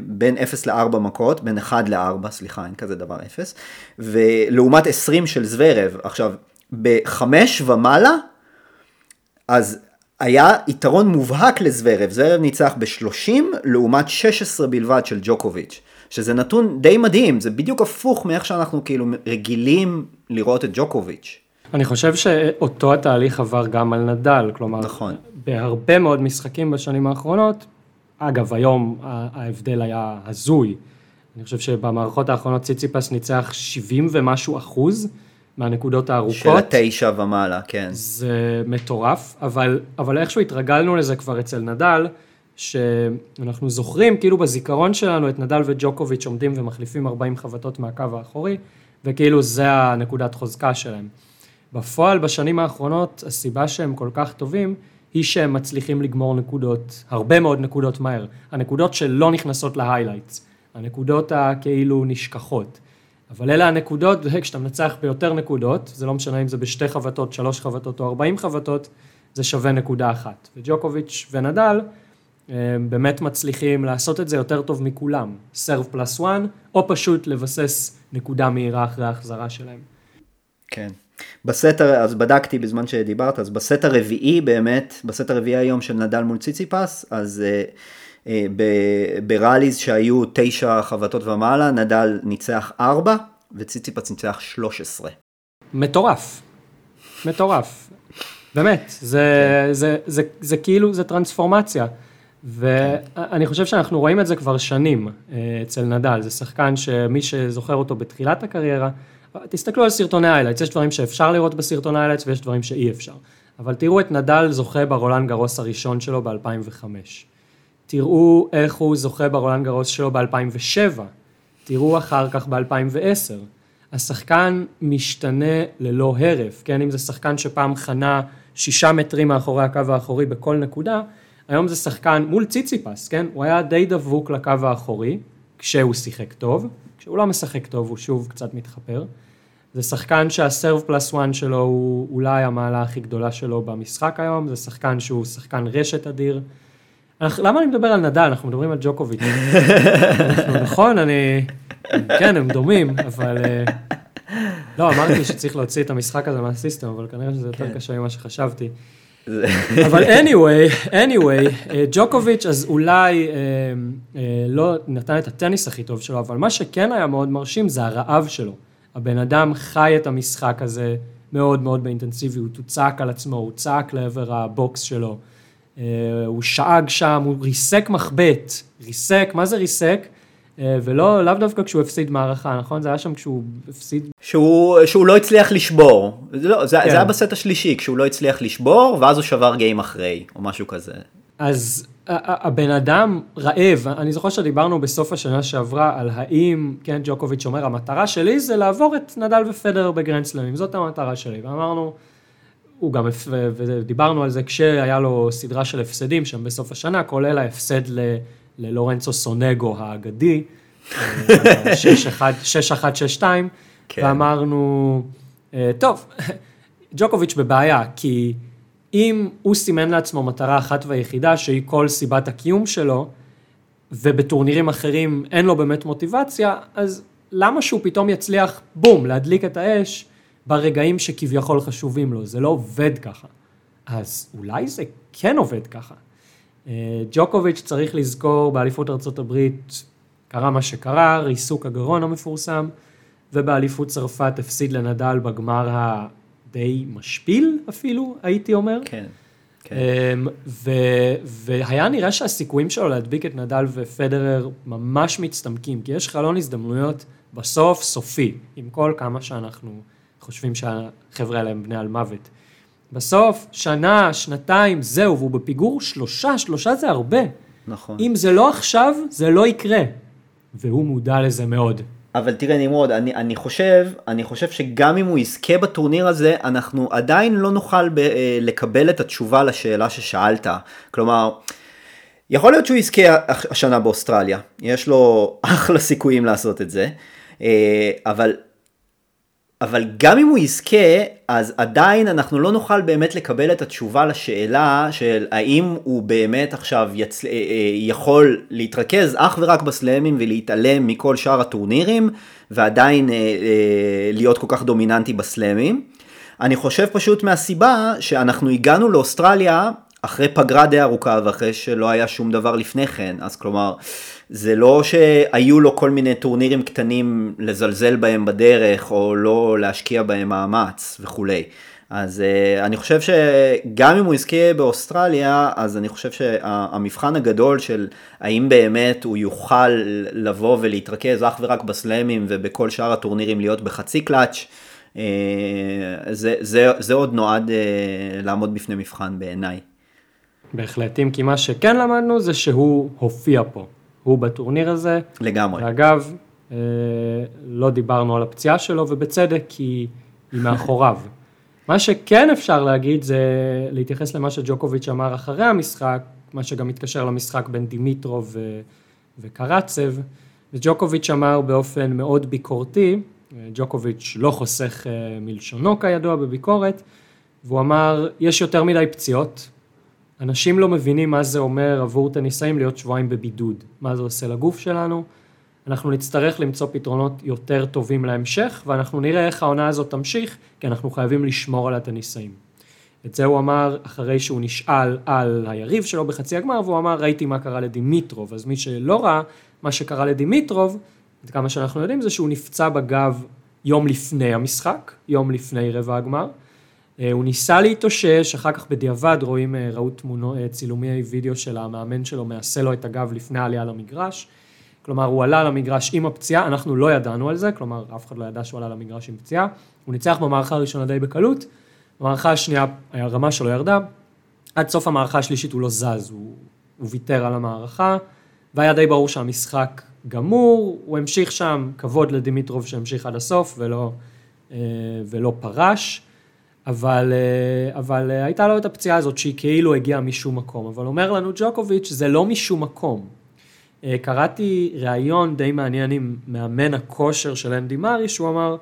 בין 0 ל-4 מכות, בין 1 ל-4, סליחה, אין כזה דבר 0, ולעומת 20 של זוורב. עכשיו, בחמש ומעלה, אז היה יתרון מובהק לזוורב, זוורב ניצח ב-30 לעומת 16 בלבד של ג'וקוביץ', שזה נתון די מדהים, זה בדיוק הפוך מאיך שאנחנו כאילו רגילים לראות את ג'וקוביץ'. אני חושב שאותו התהליך עבר גם על נדל, כלומר, נכון. בהרבה מאוד משחקים בשנים האחרונות, אגב, היום ההבדל היה הזוי. אני חושב שבמערכות האחרונות ציציפס ניצח 70 ומשהו אחוז מהנקודות הארוכות. של התשע ומעלה, כן. זה מטורף, אבל, אבל איכשהו התרגלנו לזה כבר אצל נדל, שאנחנו זוכרים כאילו בזיכרון שלנו את נדל וג'וקוביץ' עומדים ומחליפים 40 חבטות מהקו האחורי, וכאילו זה הנקודת חוזקה שלהם. בפועל בשנים האחרונות הסיבה שהם כל כך טובים היא שהם מצליחים לגמור נקודות, הרבה מאוד נקודות מהר. הנקודות שלא נכנסות להיילייטס, הנקודות הכאילו נשכחות. אבל אלה הנקודות, וכשאתה מנצח ביותר נקודות, זה לא משנה אם זה בשתי חבטות, שלוש חבטות או ארבעים חבטות, זה שווה נקודה אחת. וג'וקוביץ' ונדל באמת מצליחים לעשות את זה יותר טוב מכולם, סרב פלאס וואן, או פשוט לבסס נקודה מהירה אחרי ההחזרה שלהם. כן. בסט, אז בדקתי בזמן שדיברת, אז בסט הרביעי באמת, בסט הרביעי היום של נדל מול ציציפס, אז אה, ב rallies שהיו תשע חבטות ומעלה, נדל ניצח ארבע, וציציפס ניצח שלוש עשרה. מטורף, מטורף, באמת, זה, כן. זה, זה, זה, זה כאילו, זה טרנספורמציה. ואני חושב שאנחנו רואים את זה כבר שנים אה, אצל נדל, זה שחקן שמי שזוכר אותו בתחילת הקריירה, תסתכלו על סרטוני highlights, יש דברים שאפשר לראות בסרטוני highlights ויש דברים שאי אפשר. אבל תראו את נדל זוכה ברולנד גרוס הראשון שלו ב-2005. תראו איך הוא זוכה ברולנד גרוס שלו ב-2007. תראו אחר כך ב-2010. השחקן משתנה ללא הרף, כן? אם זה שחקן שפעם חנה שישה מטרים מאחורי הקו האחורי בכל נקודה, היום זה שחקן מול ציציפס, כן? הוא היה די דבוק לקו האחורי, כשהוא שיחק טוב, כשהוא לא משחק טוב הוא שוב קצת מתחפר. זה שחקן שהסרב פלאס וואן שלו הוא אולי המעלה הכי גדולה שלו במשחק היום, זה שחקן שהוא שחקן רשת אדיר. למה אני מדבר על נדל? אנחנו מדברים על ג'וקוביץ'. נכון, אני... כן, הם דומים, אבל... אה, לא, אמרתי שצריך להוציא את המשחק הזה מהסיסטם, אבל כנראה שזה יותר כן. קשה ממה שחשבתי. אבל anyway, anyway, אה, ג'וקוביץ' אז אולי אה, אה, לא נתן את הטניס הכי טוב שלו, אבל מה שכן היה מאוד מרשים זה הרעב שלו. הבן אדם חי את המשחק הזה מאוד מאוד באינטנסיביות, הוא צעק על עצמו, הוא צעק לעבר הבוקס שלו, הוא שאג שם, הוא ריסק מחבט, ריסק, מה זה ריסק? אה, ולא, לאו דווקא כשהוא הפסיד מערכה, נכון? זה היה שם כשהוא הפסיד... שהוא, שהוא לא הצליח לשבור. זה, לא, זה, כן. זה היה בסט השלישי, כשהוא לא הצליח לשבור, ואז הוא שבר גיים אחרי, או משהו כזה. אז הבן אדם רעב, אני זוכר שדיברנו בסוף השנה שעברה על האם, כן, ג'וקוביץ' אומר, המטרה שלי זה לעבור את נדל ופדר בגרנדסלמים, זאת המטרה שלי, ואמרנו, הוא גם, ודיברנו על זה כשהיה לו סדרה של הפסדים שם בסוף השנה, כולל ההפסד ל... ללורנצו סונגו האגדי, 6-1-6-2, כן. ואמרנו, אה, טוב, ג'וקוביץ' בבעיה, כי אם הוא סימן לעצמו מטרה אחת ויחידה, שהיא כל סיבת הקיום שלו, ובטורנירים אחרים אין לו באמת מוטיבציה, אז למה שהוא פתאום יצליח, בום, להדליק את האש ברגעים שכביכול חשובים לו? זה לא עובד ככה. אז אולי זה כן עובד ככה. אה, ג'וקוביץ' צריך לזכור באליפות ארה"ב קרה מה שקרה, ריסוק הגרון המפורסם, ובאליפות צרפת הפסיד לנדל בגמר הדי משפיל אפילו, הייתי אומר. כן. כן. אמ, ו, והיה נראה שהסיכויים שלו להדביק את נדל ופדרר ממש מצטמקים, כי יש חלון הזדמנויות בסוף סופי, עם כל כמה שאנחנו חושבים שהחבר'ה האלה הם בני על מוות. בסוף, שנה, שנתיים, זהו, והוא בפיגור שלושה, שלושה זה הרבה. נכון. אם זה לא עכשיו, זה לא יקרה. והוא מודע לזה מאוד. אבל תראה נמרוד, אני, אני חושב, אני חושב שגם אם הוא יזכה בטורניר הזה, אנחנו עדיין לא נוכל ב, אה, לקבל את התשובה לשאלה ששאלת. כלומר, יכול להיות שהוא יזכה השנה באוסטרליה, יש לו אחלה סיכויים לעשות את זה, אה, אבל, אבל גם אם הוא יזכה, אז עדיין אנחנו לא נוכל באמת לקבל את התשובה לשאלה של האם הוא באמת עכשיו יצ... אה, אה, יכול להתרכז אך ורק בסלאמים ולהתעלם מכל שאר הטורנירים, ועדיין להיות כל כך דומיננטי בסלאמים. אני חושב פשוט מהסיבה שאנחנו הגענו לאוסטרליה אחרי פגרה די ארוכה ואחרי שלא היה שום דבר לפני כן, אז כלומר, זה לא שהיו לו כל מיני טורנירים קטנים לזלזל בהם בדרך, או לא להשקיע בהם מאמץ וכולי. אז uh, אני חושב שגם אם הוא יזכה באוסטרליה, אז אני חושב שהמבחן הגדול של האם באמת הוא יוכל לבוא ולהתרכז אך ורק בסלאמים ובכל שאר הטורנירים להיות בחצי קלאץ', uh, זה, זה, זה עוד נועד uh, לעמוד בפני מבחן בעיניי. בהחלט, אם כי מה שכן למדנו זה שהוא הופיע פה. הוא בטורניר הזה. לגמרי. ואגב, אה, לא דיברנו על הפציעה שלו, ובצדק, כי היא מאחוריו. מה שכן אפשר להגיד זה להתייחס למה שג'וקוביץ' אמר אחרי המשחק, מה שגם מתקשר למשחק בין דימיטרוב ו- וקרצב, וג'וקוביץ' אמר באופן מאוד ביקורתי, ג'וקוביץ' לא חוסך אה, מלשונו כידוע בביקורת, והוא אמר, יש יותר מדי פציעות, אנשים לא מבינים מה זה אומר עבור טניסאים להיות שבועיים בבידוד, מה זה עושה לגוף שלנו. אנחנו נצטרך למצוא פתרונות יותר טובים להמשך, ואנחנו נראה איך העונה הזאת תמשיך, כי אנחנו חייבים לשמור על הטניסאים. את זה הוא אמר אחרי שהוא נשאל על היריב שלו בחצי הגמר, והוא אמר, ראיתי מה קרה לדימיטרוב. אז מי שלא ראה, מה שקרה לדימיטרוב, עד כמה שאנחנו יודעים, זה שהוא נפצע בגב יום לפני המשחק, יום לפני רבע הגמר. אה, הוא ניסה להתאושש, אחר כך בדיעבד רואים, אה, ראו תמונו, אה, צילומי וידאו של המאמן שלו מעשה לו את הגב לפני העלייה למגרש. כלומר, הוא עלה למגרש עם הפציעה, אנחנו לא ידענו על זה, כלומר, אף אחד לא ידע שהוא עלה למגרש עם פציעה. הוא ניצח במערכה הראשונה די בקלות, במערכה השנייה הרמה שלו ירדה, עד סוף המערכה השלישית הוא לא זז, הוא, הוא ויתר על המערכה, והיה די ברור שהמשחק גמור, הוא המשיך שם, כבוד לדימיטרוב שהמשיך עד הסוף ולא, ולא פרש. אבל, אה, אבל אה, הייתה לו את הפציעה הזאת שהיא כאילו הגיעה משום מקום, אבל אומר לנו ג'וקוביץ' זה לא משום מקום. אה, קראתי ראיון די מעניין עם מאמן הכושר של אנדי מארי, שהוא אמר,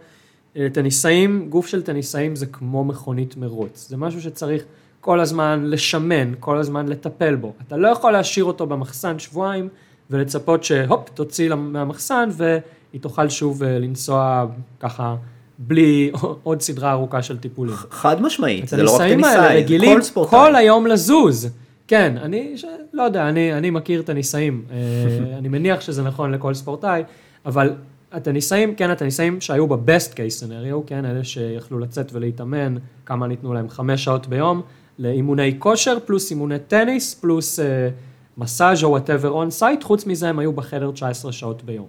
טניסאים, גוף של טניסאים זה כמו מכונית מרוץ, זה משהו שצריך כל הזמן לשמן, כל הזמן לטפל בו. אתה לא יכול להשאיר אותו במחסן שבועיים ולצפות שהופ, תוציא מהמחסן והיא תוכל שוב לנסוע ככה בלי עוד סדרה ארוכה של טיפולים. חד משמעית, זה לא רק טניסאי, זה כל ספורטאי. כל היום לזוז. כן, אני ש... לא יודע, אני, אני מכיר את הניסאים, אה, אני מניח שזה נכון לכל ספורטאי, אבל הטניסאים, כן, הטניסאים שהיו ב-best case scenario, כן, אלה שיכלו לצאת ולהתאמן, כמה ניתנו להם? חמש שעות ביום, לאימוני כושר, פלוס אימוני טניס, פלוס אה, מסאז' או whatever on site, חוץ מזה הם היו בחדר 19 שעות ביום.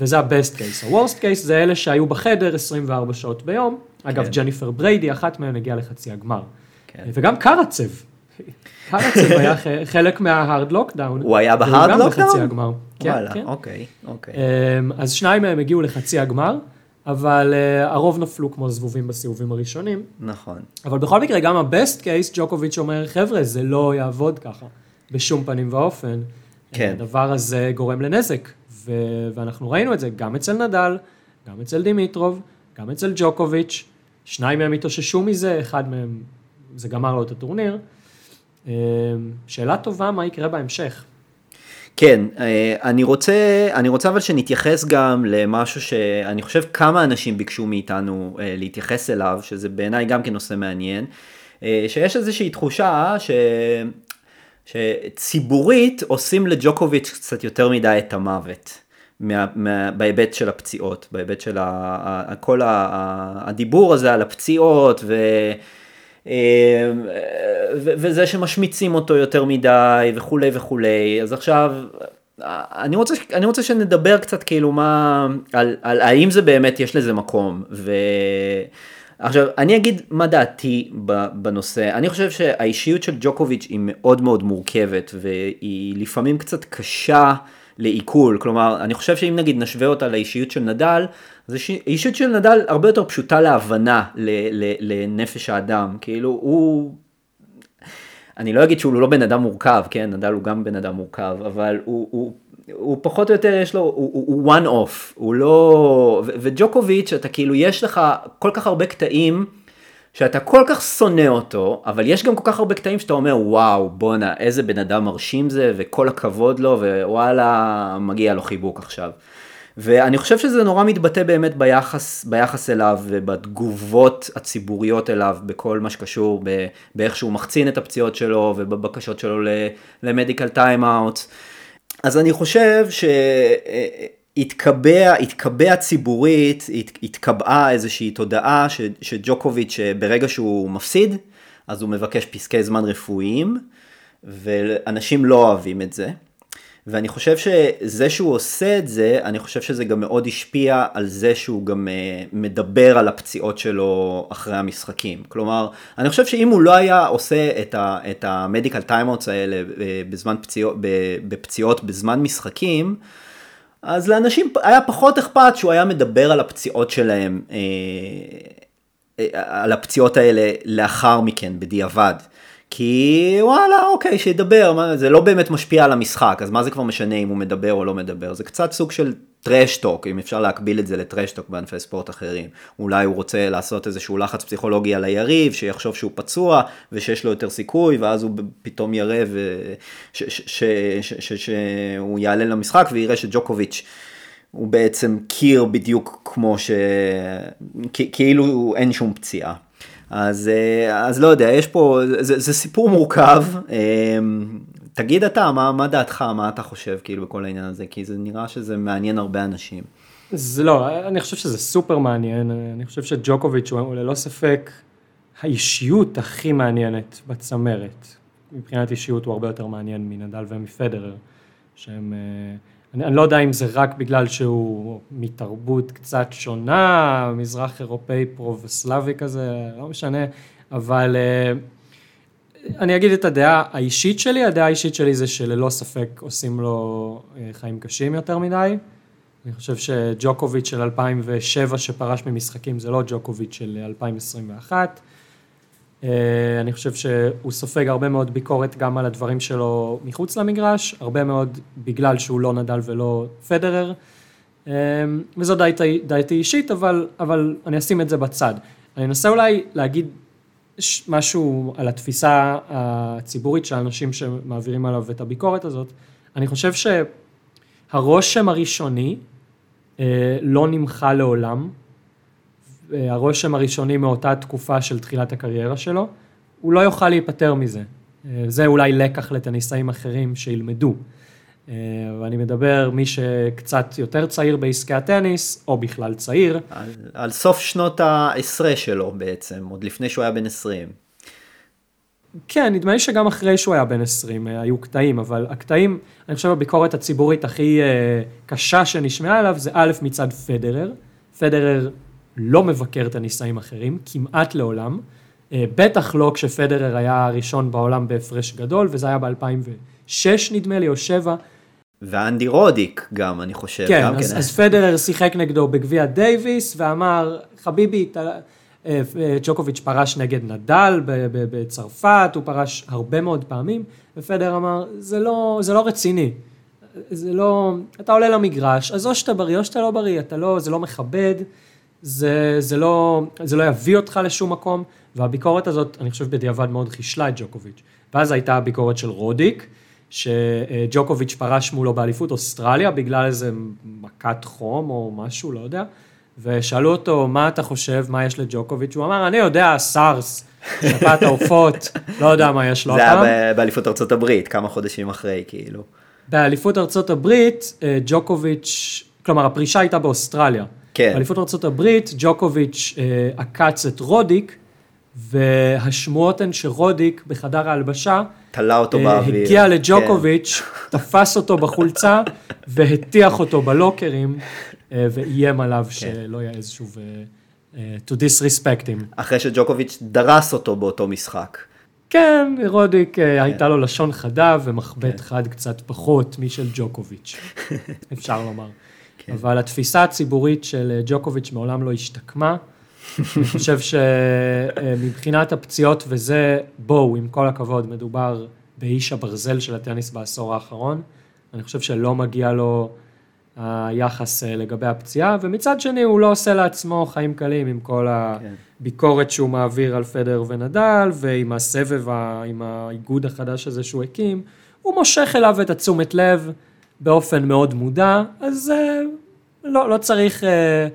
וזה ה-best case. ה-worst case זה אלה שהיו בחדר 24 שעות ביום. אגב, כן. ג'ניפר בריידי, אחת מהן הגיעה לחצי הגמר. כן. וגם קרצב. קרצב היה חלק מה-hard lockdown. הוא היה ב-hard lockdown? הוא גם בחצי הגמר. כן, כן. אוקיי, אוקיי. אמ, אז שניים מהם הגיעו לחצי הגמר, אבל uh, הרוב נפלו כמו זבובים בסיבובים הראשונים. נכון. אבל בכל מקרה, גם ה-best case, ג'וקוביץ' אומר, חבר'ה, זה לא יעבוד ככה, בשום פנים ואופן. כן. הדבר הזה גורם לנזק. ו- ואנחנו ראינו את זה גם אצל נדל, גם אצל דימיטרוב, גם אצל ג'וקוביץ', שניים מהם התאוששו מזה, אחד מהם, זה גמר לו את הטורניר. אה, שאלה טובה, מה יקרה בהמשך? כן, אה, אני רוצה, אני רוצה אבל שנתייחס גם למשהו שאני חושב כמה אנשים ביקשו מאיתנו אה, להתייחס אליו, שזה בעיניי גם כן נושא מעניין, שיש איזושהי תחושה ש... שציבורית עושים לג'וקוביץ' קצת יותר מדי את המוות. מה, מה, בהיבט של הפציעות, בהיבט של ה, ה, כל ה, הדיבור הזה על הפציעות ו, אה, ו, וזה שמשמיצים אותו יותר מדי וכולי וכולי, אז עכשיו אני רוצה, אני רוצה שנדבר קצת כאילו מה, על, על האם זה באמת יש לזה מקום. ו... עכשיו, אני אגיד מה דעתי בנושא. אני חושב שהאישיות של ג'וקוביץ' היא מאוד מאוד מורכבת, והיא לפעמים קצת קשה לעיכול. כלומר, אני חושב שאם נגיד נשווה אותה לאישיות של נדל, אז האישיות של נדל הרבה יותר פשוטה להבנה לנפש האדם. כאילו, הוא... אני לא אגיד שהוא לא בן אדם מורכב, כן, נדל הוא גם בן אדם מורכב, אבל הוא, הוא, הוא פחות או יותר יש לו, הוא, הוא one off, הוא לא, וג'וקוביץ', אתה כאילו, יש לך כל כך הרבה קטעים, שאתה כל כך שונא אותו, אבל יש גם כל כך הרבה קטעים שאתה אומר, וואו, בואנה, איזה בן אדם מרשים זה, וכל הכבוד לו, ווואלה, מגיע לו חיבוק עכשיו. ואני חושב שזה נורא מתבטא באמת ביחס, ביחס אליו ובתגובות הציבוריות אליו בכל מה שקשור ב, באיך שהוא מחצין את הפציעות שלו ובבקשות שלו למדיקל טיים-אאוט. אז אני חושב שהתקבע, התקבע ציבורית, התקבעה איזושהי תודעה ש, שג'וקוביץ' ברגע שהוא מפסיד, אז הוא מבקש פסקי זמן רפואיים, ואנשים לא אוהבים את זה. ואני חושב שזה שהוא עושה את זה, אני חושב שזה גם מאוד השפיע על זה שהוא גם אה, מדבר על הפציעות שלו אחרי המשחקים. כלומר, אני חושב שאם הוא לא היה עושה את ה medical timeouts האלה אה, בזמן פציעות, בפציעות בזמן משחקים, אז לאנשים היה פחות אכפת שהוא היה מדבר על הפציעות שלהם, uh, על הפציעות האלה לאחר מכן, בדיעבד. כי וואלה, אוקיי, שידבר, מה, זה לא באמת משפיע על המשחק, אז מה זה כבר משנה אם הוא מדבר או לא מדבר? זה קצת סוג של טרשטוק, אם אפשר להקביל את זה לטרשטוק בענפי ספורט אחרים. אולי הוא רוצה לעשות איזשהו לחץ פסיכולוגי על היריב, שיחשוב שהוא פצוע ושיש לו יותר סיכוי, ואז הוא פתאום יראה שהוא יעלה למשחק ויראה שג'וקוביץ' הוא בעצם קיר בדיוק כמו ש... כאילו אין שום פציעה. אז, אה, אז לא יודע, יש פה, זה, זה סיפור מורכב. אה, תגיד אתה, מה, מה דעתך, מה אתה חושב כאילו בכל העניין הזה? כי זה נראה שזה מעניין הרבה אנשים. זה לא, אני חושב שזה סופר מעניין, אני חושב שג'וקוביץ' הוא ללא ספק האישיות הכי מעניינת בצמרת. מבחינת אישיות הוא הרבה יותר מעניין מנדל ומפדרר, שהם... אה, אני, אני לא יודע אם זה רק בגלל שהוא מתרבות קצת שונה, מזרח אירופאי פרו-וסלאבי כזה, לא משנה, אבל אה, אני אגיד את הדעה האישית שלי, הדעה האישית שלי זה שללא ספק עושים לו אה, חיים קשים יותר מדי. אני חושב שג'וקוביץ' של 2007 שפרש ממשחקים זה לא ג'וקוביץ' של 2021. אה, אני חושב שהוא סופג הרבה מאוד ביקורת גם על הדברים שלו מחוץ למגרש, הרבה מאוד בגלל שהוא לא נדל ולא פדרר, אה, וזו דעתי, אישית, אבל, אבל אני אשים את זה בצד. אני אנסה אולי להגיד משהו על התפיסה הציבורית של האנשים שמעבירים עליו את הביקורת הזאת. אני חושב שהרושם הראשוני אה, לא נמחה לעולם, הרושם הראשוני מאותה תקופה של תחילת הקריירה שלו, הוא לא יוכל להיפטר מזה. אה, זה אולי לקח לטניסאים אחרים שילמדו. אה, ואני מדבר מי שקצת יותר צעיר בעסקי הטניס, או בכלל צעיר. על, על סוף שנות העשרה שלו בעצם, עוד לפני שהוא היה בן 20. כן, נדמה לי שגם אחרי שהוא היה בן 20 אה, היו קטעים, אבל הקטעים, אני חושב הביקורת הציבורית הכי קשה שנשמעה עליו זה א' מצד פדרר. פדרר לא מבקר טניסאים אחרים, כמעט לעולם. אה, בטח לא כשפדרר היה הראשון בעולם בהפרש גדול, וזה היה ב-2006 נדמה לי, או 7. ואנדי רודיק גם, אני חושב. כן, אז, כן. אז פדרר שיחק נגדו בגביע דייוויס, ואמר, חביבי, ת... אה, אה, ג'וקוביץ' פרש נגד נדל בצרפת, הוא פרש הרבה מאוד פעמים, ופדר אמר, זה לא, זה לא רציני. זה לא, אתה עולה למגרש, אז או שאתה בריא או שאתה לא בריא, אתה לא, זה לא מכבד. זה, זה, לא, זה לא יביא אותך לשום מקום, והביקורת הזאת, אני חושב בדיעבד מאוד חישלה את ג'וקוביץ'. ואז הייתה הביקורת של רודיק, שג'וקוביץ' פרש מולו באליפות אוסטרליה בגלל איזה מכת חום או משהו, לא יודע, ושאלו אותו, מה אתה חושב, מה יש לג'וקוביץ'? הוא אמר, אני יודע, סארס, שפעת העופות, לא יודע מה יש לו הפעם. זה היה באליפות ארצות הברית, כמה חודשים אחרי, כאילו. באליפות ארצות הברית, אה, ג'וקוביץ', כלומר, הפרישה הייתה באוסטרליה. כן. באליפות ארה"ב, ג'וקוביץ' אה, עקץ את רודיק, והשמועות הן שרודיק בחדר ההלבשה, תלה אותו אה, באוויר. הגיע לג'וקוביץ', כן. תפס אותו בחולצה, והטיח אותו בלוקרים, אה, ואיים עליו כן. שלא יהיה איזשהו... to disrespect him. אחרי שג'וקוביץ' דרס אותו באותו משחק. כן, רודיק כן. הייתה לו לשון חדה ומחבט כן. חד קצת פחות משל ג'וקוביץ', אפשר לומר. כן. אבל התפיסה הציבורית של אה, ג'וקוביץ' מעולם לא השתקמה. אני חושב שמבחינת הפציעות וזה, בואו, עם כל הכבוד, מדובר באיש הברזל של הטניס בעשור האחרון. אני חושב שלא מגיע לו היחס אה, לגבי הפציעה, ומצד שני הוא לא עושה לעצמו חיים קלים עם כל כן. הביקורת שהוא מעביר על פדרר ונדל, ועם הסבב, עם האיגוד החדש הזה שהוא הקים, הוא מושך אליו את התשומת לב באופן מאוד מודע, אז אה, לא, לא צריך אה,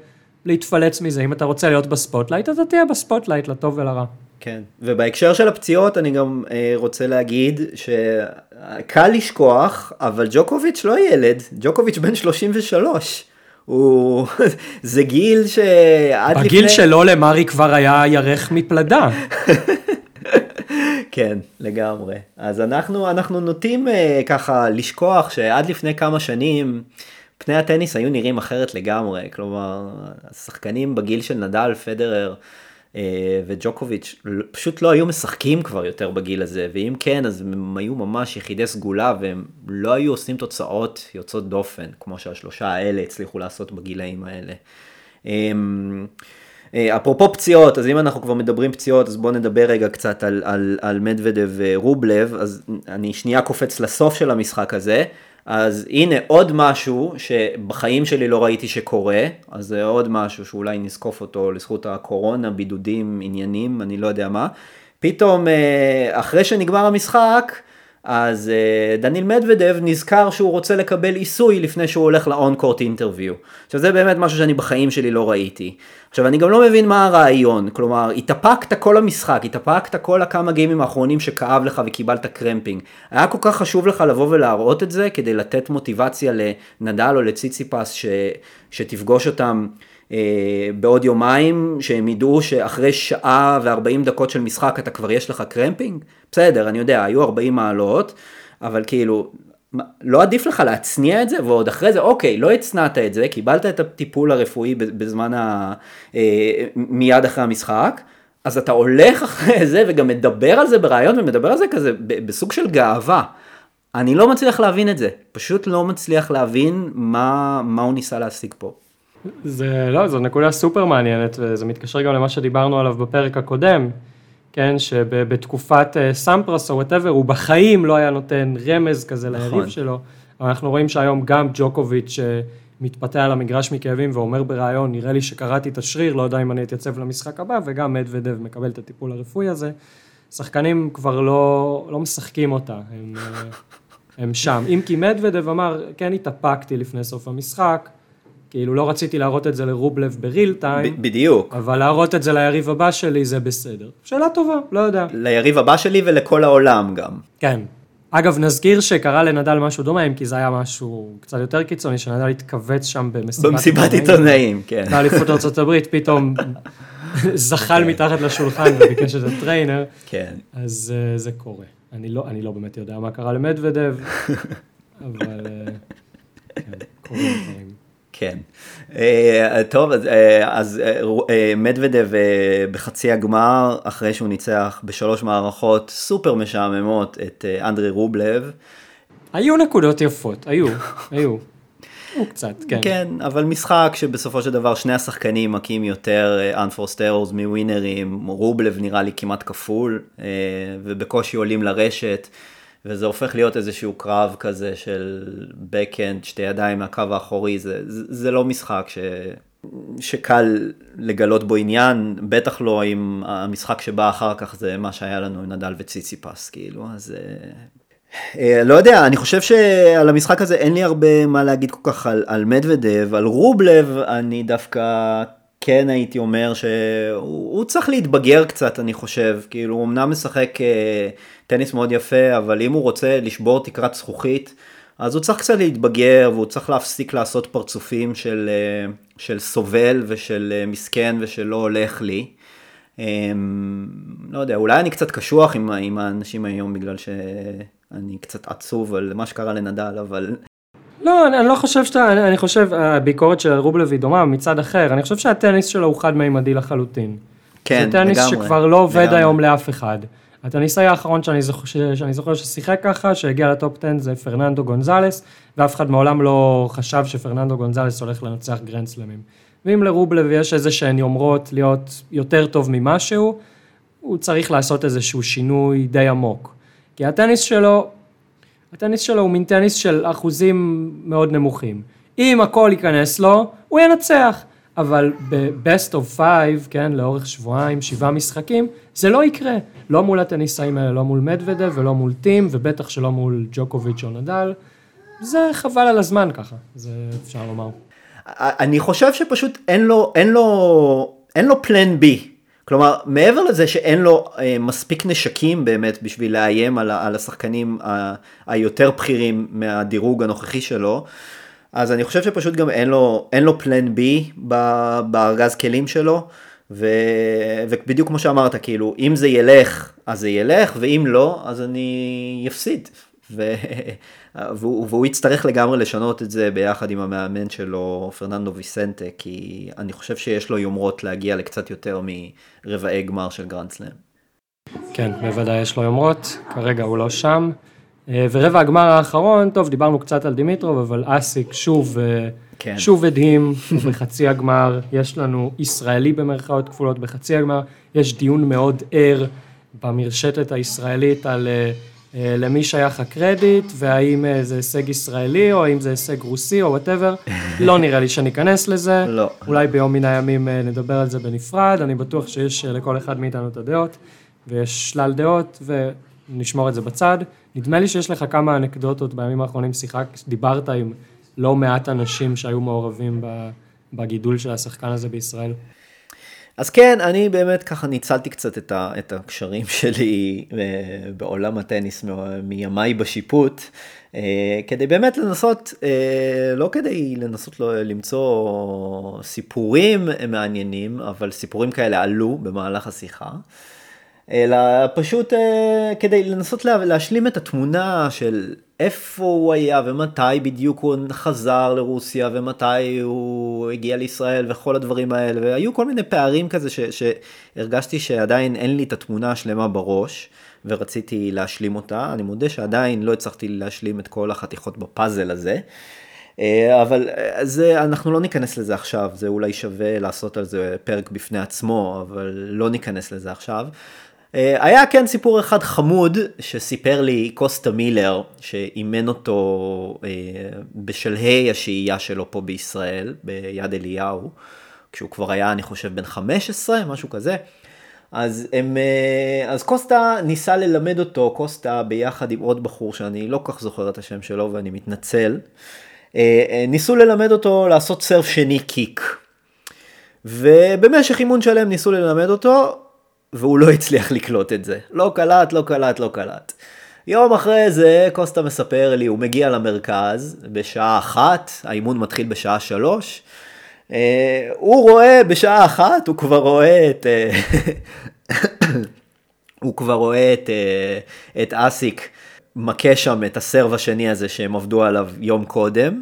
להתפלץ מזה. אם אתה רוצה להיות ב spotlight, אתה תהיה ב spotlight, לטוב ולרע. כן, ובהקשר של הפציעות אני גם אה, רוצה להגיד שקל לשכוח, אבל ג'וקוביץ' לא ילד, ג'וקוביץ' בן 33. הוא, זה גיל שעד לפני... בגיל שלו למרי כבר היה ירך מפלדה. כן, לגמרי. אז אנחנו, אנחנו נוטים אה, ככה לשכוח שעד לפני כמה שנים פני הטניס היו נראים אחרת לגמרי. כלומר, השחקנים בגיל של נדל, פדרר אה, וג'וקוביץ' פשוט לא היו משחקים כבר יותר בגיל הזה, ואם כן, אז הם היו ממש יחידי סגולה והם לא היו עושים תוצאות יוצאות דופן, כמו שהשלושה האלה הצליחו לעשות בגילאים האלה. אה, אפרופו פציעות, אז אם אנחנו כבר מדברים פציעות, אז בואו נדבר רגע קצת על, על, על מדוודב ורובלב, אז אני שנייה קופץ לסוף של המשחק הזה, אז הנה עוד משהו שבחיים שלי לא ראיתי שקורה, אז זה עוד משהו שאולי נזקוף אותו לזכות הקורונה, בידודים, עניינים, אני לא יודע מה. פתאום אה, אחרי שנגמר המשחק, אז דניל מדוודב נזכר שהוא רוצה לקבל עיסוי לפני שהוא הולך ל-on-court interview. עכשיו זה באמת משהו שאני בחיים שלי לא ראיתי. עכשיו אני גם לא מבין מה הרעיון, כלומר התאפקת כל המשחק, התאפקת כל הכמה גיימים האחרונים שכאב לך וקיבלת cramping. היה כל כך חשוב לך לבוא ולהראות את זה כדי לתת מוטיבציה לנדל או לציציפס ש... שתפגוש אותם. אה, בעוד יומיים, שהם ידעו שאחרי שעה ו-40 דקות של משחק אתה כבר יש לך cramping? בסדר, אני יודע, היו 40 מעלות, אבל כאילו, לא עדיף לך להצניע את זה, ועוד אחרי זה, אוקיי, לא הצנעת את זה, קיבלת את הטיפול הרפואי בזמן ה... אה, מיד אחרי המשחק, אז אתה הולך אחרי זה וגם מדבר על זה בריאיון ומדבר על זה כזה בסוג של גאווה. אני לא מצליח להבין את זה, פשוט לא מצליח להבין מה, מה הוא ניסה להשיג פה. זה לא, זו נקודה סופר מעניינת, וזה מתקשר גם למה שדיברנו עליו בפרק הקודם, כן, שבתקופת אה, סמפרס או whatever, הוא בחיים לא היה נותן רמז כזה נכון. ליריב שלו, אנחנו רואים שהיום גם ג'וקוביץ' אה, מתפתח על המגרש מכאבים ואומר בריאיון, נראה לי שקראתי את השריר, לא יודע אם אני אתייצב למשחק הבא, וגם מדוודב מקבל את הטיפול הרפואי הזה. שחקנים כבר לא, לא משחקים אותה, הם, אה, הם שם. אם כי מדוודב אמר, כן התאפקתי לפני סוף המשחק, כאילו לא רציתי להראות את זה לרובלב בריל טיים, ב- בדיוק. אבל להראות את זה ליריב הבא שלי זה בסדר. שאלה טובה, לא יודע. ליריב הבא שלי ולכל העולם גם. כן. אגב, נזכיר שקרה לנדל משהו דומה, אם כי זה היה משהו קצת יותר קיצוני, שנדל התכווץ שם במסיבת במסיבת עיתונאים, כן. באליפות הברית, פתאום זחל מתחת לשולחן וביקש את הטריינר, כן. אז אה, זה קורה. אני לא, אני לא באמת יודע מה קרה למדוודב, אבל אה, כן, קורים דברים. כן. אה, טוב, אז, אה, אז אה, מדוודב אה, בחצי הגמר, אחרי שהוא ניצח בשלוש מערכות סופר משעממות את אה, אנדרי רובלב. היו נקודות יפות, היו, היו. קצת, כן. כן, אבל משחק שבסופו של דבר שני השחקנים מכים יותר unforced errors מווינרים, רובלב נראה לי כמעט כפול, ובקושי עולים לרשת, וזה הופך להיות איזשהו קרב כזה של בקאנד, שתי ידיים מהקו האחורי, זה, זה, זה לא משחק ש... שקל לגלות בו עניין, בטח לא אם המשחק שבא אחר כך זה מה שהיה לנו עם נדל וציציפס, כאילו, אז... אה, אה, לא יודע, אני חושב שעל המשחק הזה אין לי הרבה מה להגיד כל כך על, על מדוודב, על רובלב אני דווקא כן הייתי אומר שהוא הוא צריך להתבגר קצת, אני חושב, כאילו הוא אמנם משחק אה, טניס מאוד יפה, אבל אם הוא רוצה לשבור תקרת זכוכית, אז הוא צריך קצת להתבגר והוא צריך להפסיק לעשות פרצופים של, אה, של סובל ושל אה, מסכן ושל לא הולך לי. אמ, לא יודע, אולי אני קצת קשוח עם, עם האנשים היום בגלל שאני קצת עצוב על מה שקרה לנדל, אבל לא, אני, אני לא חושב שאתה, אני, אני חושב, הביקורת של רובלב היא דומה מצד אחר, אני חושב שהטניס שלו הוא חד-מימדי לחלוטין. כן, זה טניס לגמרי, שכבר לא עובד לגמרי. היום לאף אחד. הטניסאי האחרון שאני זוכר, שאני זוכר ששיחק ככה, שהגיע ל top 10 זה פרננדו גונזלס, ואף אחד מעולם לא חשב שפרננדו גונזלס הולך לנצח גרנד סלמים. ואם לרובלב יש איזה שהן יומרות להיות יותר טוב ממשהו, הוא צריך לעשות איזשהו שינוי די עמוק. כי הטניס שלו, הטניס שלו הוא מין טניס של אחוזים מאוד נמוכים. אם הכל ייכנס לו, הוא ינצח. אבל ב-best of five, כן, לאורך שבועיים, שבעה משחקים, זה לא יקרה. לא מול הטניסאים האלה, לא מול מדוודב ולא מול טים, ובטח שלא מול ג'וקוביץ' או נדל. זה חבל על הזמן ככה, זה אפשר לומר. אני חושב שפשוט אין לו, אין לו, אין לו פלן בי. כלומר, מעבר לזה שאין לו אה, מספיק נשקים באמת בשביל לאיים על, על השחקנים ה, היותר בכירים מהדירוג הנוכחי שלו, אז אני חושב שפשוט גם אין לו, אין לו פלן בי בארגז כלים שלו, ו, ובדיוק כמו שאמרת, כאילו, אם זה ילך, אז זה ילך, ואם לא, אז אני אפסיד. ו... והוא, והוא יצטרך לגמרי לשנות את זה ביחד עם המאמן שלו, פרננדו ויסנטה, כי אני חושב שיש לו יומרות להגיע לקצת יותר מרבעי גמר של גרנד סלאם. כן, בוודאי יש לו יומרות, כרגע הוא לא שם. אה, ורבע הגמר האחרון, טוב, דיברנו קצת על דימיטרוב, אבל אסלן שוב, אה, כן. שוב הדהים בחצי הגמר, יש לנו ישראלי במרכאות כפולות בחצי הגמר, יש דיון מאוד ער במרשתת הישראלית על אה, למי שייך הקרדיט, והאם זה הישג ישראלי, או האם זה הישג רוסי, או whatever, לא נראה לי שניכנס לזה. לא. אולי ביום מן הימים נדבר על זה בנפרד, אני בטוח שיש לכל אחד מאיתנו את הדעות, ויש שלל דעות, ונשמור את זה בצד. נדמה לי שיש לך כמה אנקדוטות בימים האחרונים, שיחק, דיברת עם לא מעט אנשים שהיו מעורבים בגידול של השחקן הזה בישראל. אז כן, אני באמת ככה ניצלתי קצת את, ה, את הקשרים שלי אה, בעולם הטניס מימיי בשיפוט, אה, כדי באמת לנסות, אה, לא כדי לנסות לא, למצוא סיפורים מעניינים, אבל סיפורים כאלה עלו במהלך השיחה. אלא פשוט uh, כדי לנסות לה, להשלים את התמונה של איפה הוא היה ומתי בדיוק הוא חזר לרוסיה ומתי הוא הגיע לישראל וכל הדברים האלה והיו כל מיני פערים כזה ש, שהרגשתי שעדיין אין לי את התמונה השלמה בראש ורציתי להשלים אותה אני מודה שעדיין לא הצלחתי להשלים את כל החתיכות בפאזל הזה. אה, אבל אה, זה, אנחנו לא ניכנס לזה עכשיו, זה אולי שווה לעשות על זה פרק בפני עצמו, אבל לא ניכנס לזה עכשיו. אה, היה כן סיפור אחד חמוד שסיפר לי קוסטה מילר שאימן אותו אה, בשלהי השהייה שלו פה בישראל ביד אליהו כשהוא כבר היה אני חושב בן 15 משהו כזה. אז, הם, אה, אז קוסטה ניסה ללמד אותו קוסטה ביחד עם עוד בחור שאני לא כך זוכר את השם שלו ואני מתנצל ניסו ללמד אותו לעשות סרף שני קיק. ובמשך אימון שלם ניסו ללמד אותו והוא לא הצליח לקלוט את זה. לא קלט, לא קלט, לא קלט. יום אחרי זה קוסטה מספר לי, הוא מגיע למרכז בשעה אחת, האימון מתחיל בשעה שלוש. Uh, הוא רואה בשעה אחת, הוא כבר רואה את... Uh, הוא כבר רואה את, uh, את אסיק מכה שם את הסרב השני הזה שהם עבדו עליו יום קודם.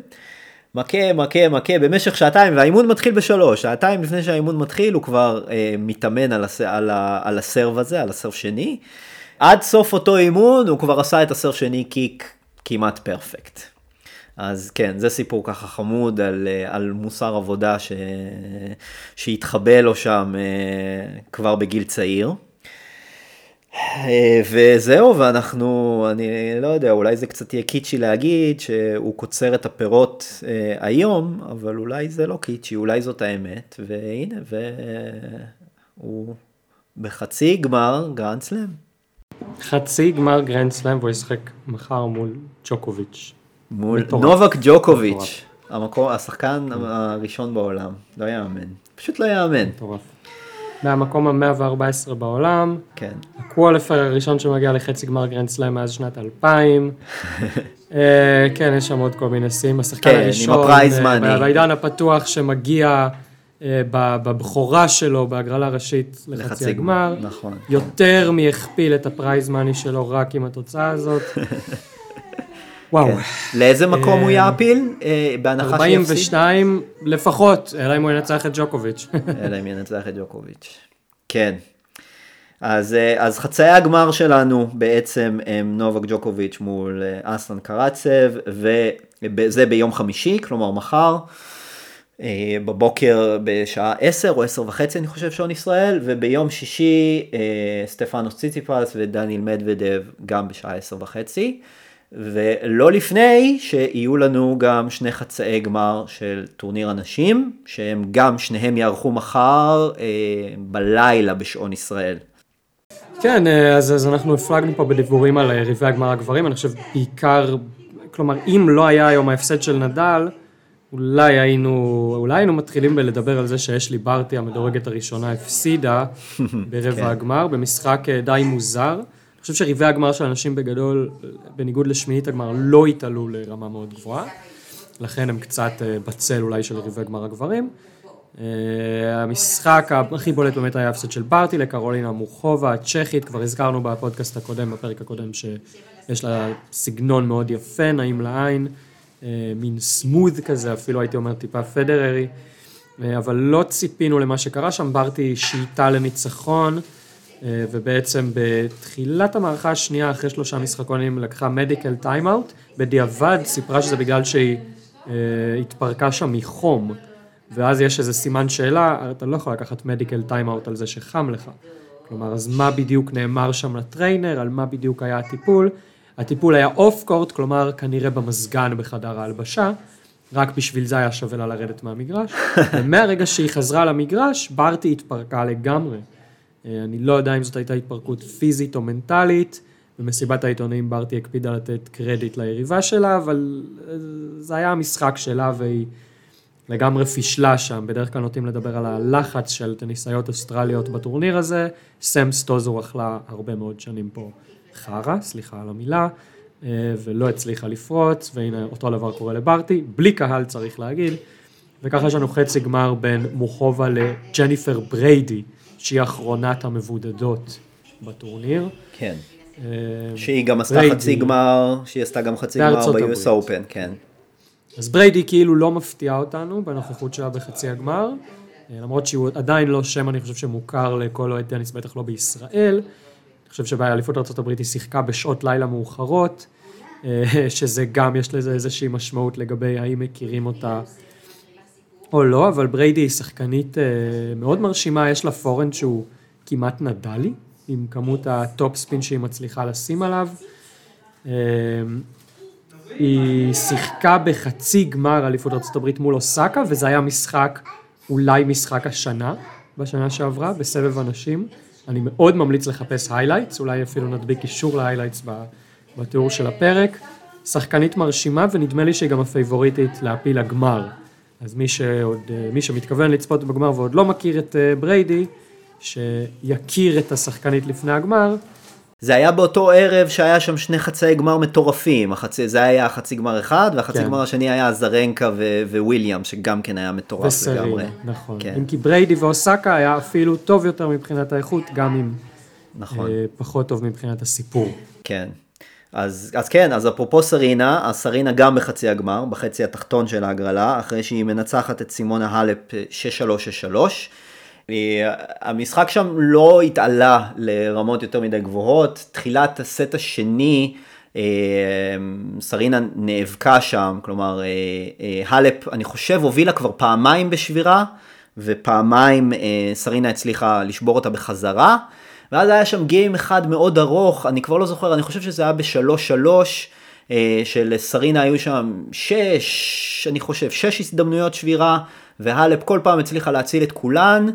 מכה, מכה, מכה במשך שעתיים, והאימון מתחיל בשלוש, שעתיים לפני שהאימון מתחיל הוא כבר אה, מתאמן על, הס, על, ה, על הסרב הזה, על הסרב שני. עד סוף אותו אימון הוא כבר עשה את הסרב שני קיק כמעט פרפקט. אז כן, זה סיפור ככה חמוד על, אה, על מוסר עבודה ש, שהתחבא לו שם אה, כבר בגיל צעיר. אה, וזהו, ואנחנו, אני לא יודע, אולי זה קצת יהיה קיצ'י להגיד שהוא קוצר את הפירות אה, היום, אבל אולי זה לא קיצ'י, אולי זאת האמת, והנה, והוא בחצי גמר גרנד סלאם. חצי גמר גרנד סלאם והוא ישחק מחר מול ג'וקוביץ'. מול מטורף. נובק ג'וקוביץ', המקום, השחקן הראשון בעולם, לא יאמן, פשוט לא יאמן. מטורף. מהמקום ה-114 בעולם. כן. ה qualifier הראשון שמגיע לחצי גמר גרנד סלאם מאז שנת 2000. אה, כן, יש שם עוד כל מיני שיאים. השחקן כן, הראשון, עם ה prize money. אה, בעידן הפתוח שמגיע אה, בבכורה שלו בהגרלה ראשית לחצי הגמר. נכון. יותר מהכפיל את ה prize money שלו רק עם התוצאה הזאת. וואו. כן. לאיזה מקום הוא יעפיל? בהנחה שיפסיד? 42 לפחות, אלא אם הוא ינצח את ג'וקוביץ'. אלא אם ינצח את ג'וקוביץ'. כן. אז, אז חצאי הגמר שלנו בעצם הם נובק ג'וקוביץ' מול אסלן קרצב, וזה ביום חמישי, כלומר מחר. אה, בבוקר בשעה 10 או 10 וחצי אני חושב שעון ישראל, וביום שישי אה, סטפנוס ציציפס ודניאל מדוודב גם בשעה 10 וחצי. ולא לפני שיהיו לנו גם שני חצאי גמר של טורניר הנשים, שהם גם שניהם יערכו מחר אה, בלילה בשעון ישראל. כן, אה, אז, אז אנחנו הפלגנו פה בדיבורים על יריבי הגמר הגברים, אני חושב בעיקר, כלומר, אם לא היה היום ההפסד של נדל, אולי היינו, אולי היינו מתחילים בלדבר על זה שיש לי ברטי המדורגת הראשונה הפסידה ברבע כן. הגמר, במשחק אה, די מוזר. חושב שריבי הגמר של אנשים בגדול, בניגוד לשמינית הגמר, לא התעלו לרמה מאוד גבוהה, לכן הם קצת אה, בצל אולי של ריבי גמר הגברים. אה, המשחק הכי בולט באמת היה הפסד של ברטי לקרולינה מורחובה הצ'כית, כבר הזכרנו בפודקאסט הקודם, בפרק הקודם, שיש לה סגנון מאוד יפה, נעים לעין, אה, מין סמוד כזה, אפילו הייתי אומר טיפה פדררי, אבל לא ציפינו למה שקרה שם, ברטי שייטה לניצחון. אה, ובעצם בתחילת המערכה השנייה, אחרי שלושה משחקונים, לקחה medical timeout, בדיעבד סיפרה שזה בגלל שהיא אה, התפרקה שם מחום, ואז יש איזה סימן שאלה, אתה לא יכול לקחת medical timeout על זה שחם לך. כלומר, אז מה בדיוק נאמר שם ל trainer, על מה בדיוק היה הטיפול? הטיפול היה off court, כלומר כנראה במזגן בחדר ההלבשה, רק בשביל זה היה שווה לה לרדת מהמגרש, ומהרגע שהיא חזרה למגרש, ברטי התפרקה לגמרי. אה, אני לא יודע אם זאת הייתה התפרקות פיזית או מנטלית, במסיבת העיתונאים ברטי הקפידה לתת קרדיט ליריבה שלה, אבל אה, זה היה המשחק שלה והיא לגמרי פישלה שם, בדרך כלל נוטים לדבר על הלחץ של טניסאיות אוסטרליות בטורניר הזה, סם סטוזו אכלה הרבה מאוד שנים פה חרא, סליחה על המילה, אה, ולא הצליחה לפרוץ, והנה אותו דבר קורה לברטי, בלי קהל צריך להגיד, וככה יש לנו חצי גמר בין מוחובה לג'ניפר בריידי. שהיא אחרונת המבודדות בטורניר. כן. אה, שהיא גם עשתה חצי גמר, שהיא עשתה גם חצי גמר ב-US Open, כן. אז בריידי כאילו לא מפתיעה אותנו בנוכחות שלה בחצי הגמר, אה, למרות שהוא עדיין לא שם, אני חושב שמוכר לכל אוהד טניס, בטח לא בישראל. אני חושב שבאליפות ארה"ב היא שיחקה בשעות לילה מאוחרות, אה, שזה גם, יש לזה איזושהי משמעות לגבי האם מכירים אותה או לא, אבל בריידי היא שחקנית אה, מאוד מרשימה, יש לה forehand שהוא כמעט נדלי, עם כמות ה top spin שהיא מצליחה לשים עליו. אה, היא שיחקה בחצי גמר אליפות ארה"ב מול אוסקה, וזה היה משחק, אולי משחק השנה, בשנה שעברה, בסבב הנשים. אני מאוד ממליץ לחפש highlights, אולי אפילו נדביק קישור ל highlights בתיאור של הפרק. שחקנית מרשימה, ונדמה לי שהיא גם הפייבוריטית לפני הגמר. אז מי, שעוד, אה, מי שמתכוון לצפות בגמר ועוד לא מכיר את אה, בריידי, שיכיר את השחקנית לפני הגמר. זה היה באותו ערב שהיה שם שני חצאי גמר מטורפים, החצי, זה היה חצי גמר אחד, והחצי כן. גמר השני היה אזרנקה וויליאמס, שגם כן היה מטורף וסרינה, לגמרי. נכון. כן. אם כי בריידי ואוסקה היה אפילו טוב יותר מבחינת האיכות, גם אם נכון. אה, פחות טוב מבחינת הסיפור. כן. אז, אז כן, אז אפרופו סרינה, אז סרינה גם בחצי הגמר, בחצי התחתון של ההגרלה, אחרי שהיא מנצחת את סימונה האלפ 6-3-6-3. אה, המשחק שם לא התעלה לרמות יותר מדי גבוהות, תחילת הסט השני, אה, סרינה נאבקה שם, כלומר, האלפ, אני חושב, הובילה כבר פעמיים בשבירה, ופעמיים סרינה הצליחה לשבור אותה בחזרה. ואז היה שם גיים אחד מאוד ארוך, אני כבר לא זוכר, אני חושב שזה היה בשלוש שלוש, אה, שלסרינה היו שם שש, אני חושב, שש הזדמנויות שבירה, והלפ כל פעם הצליחה להציל את כולן,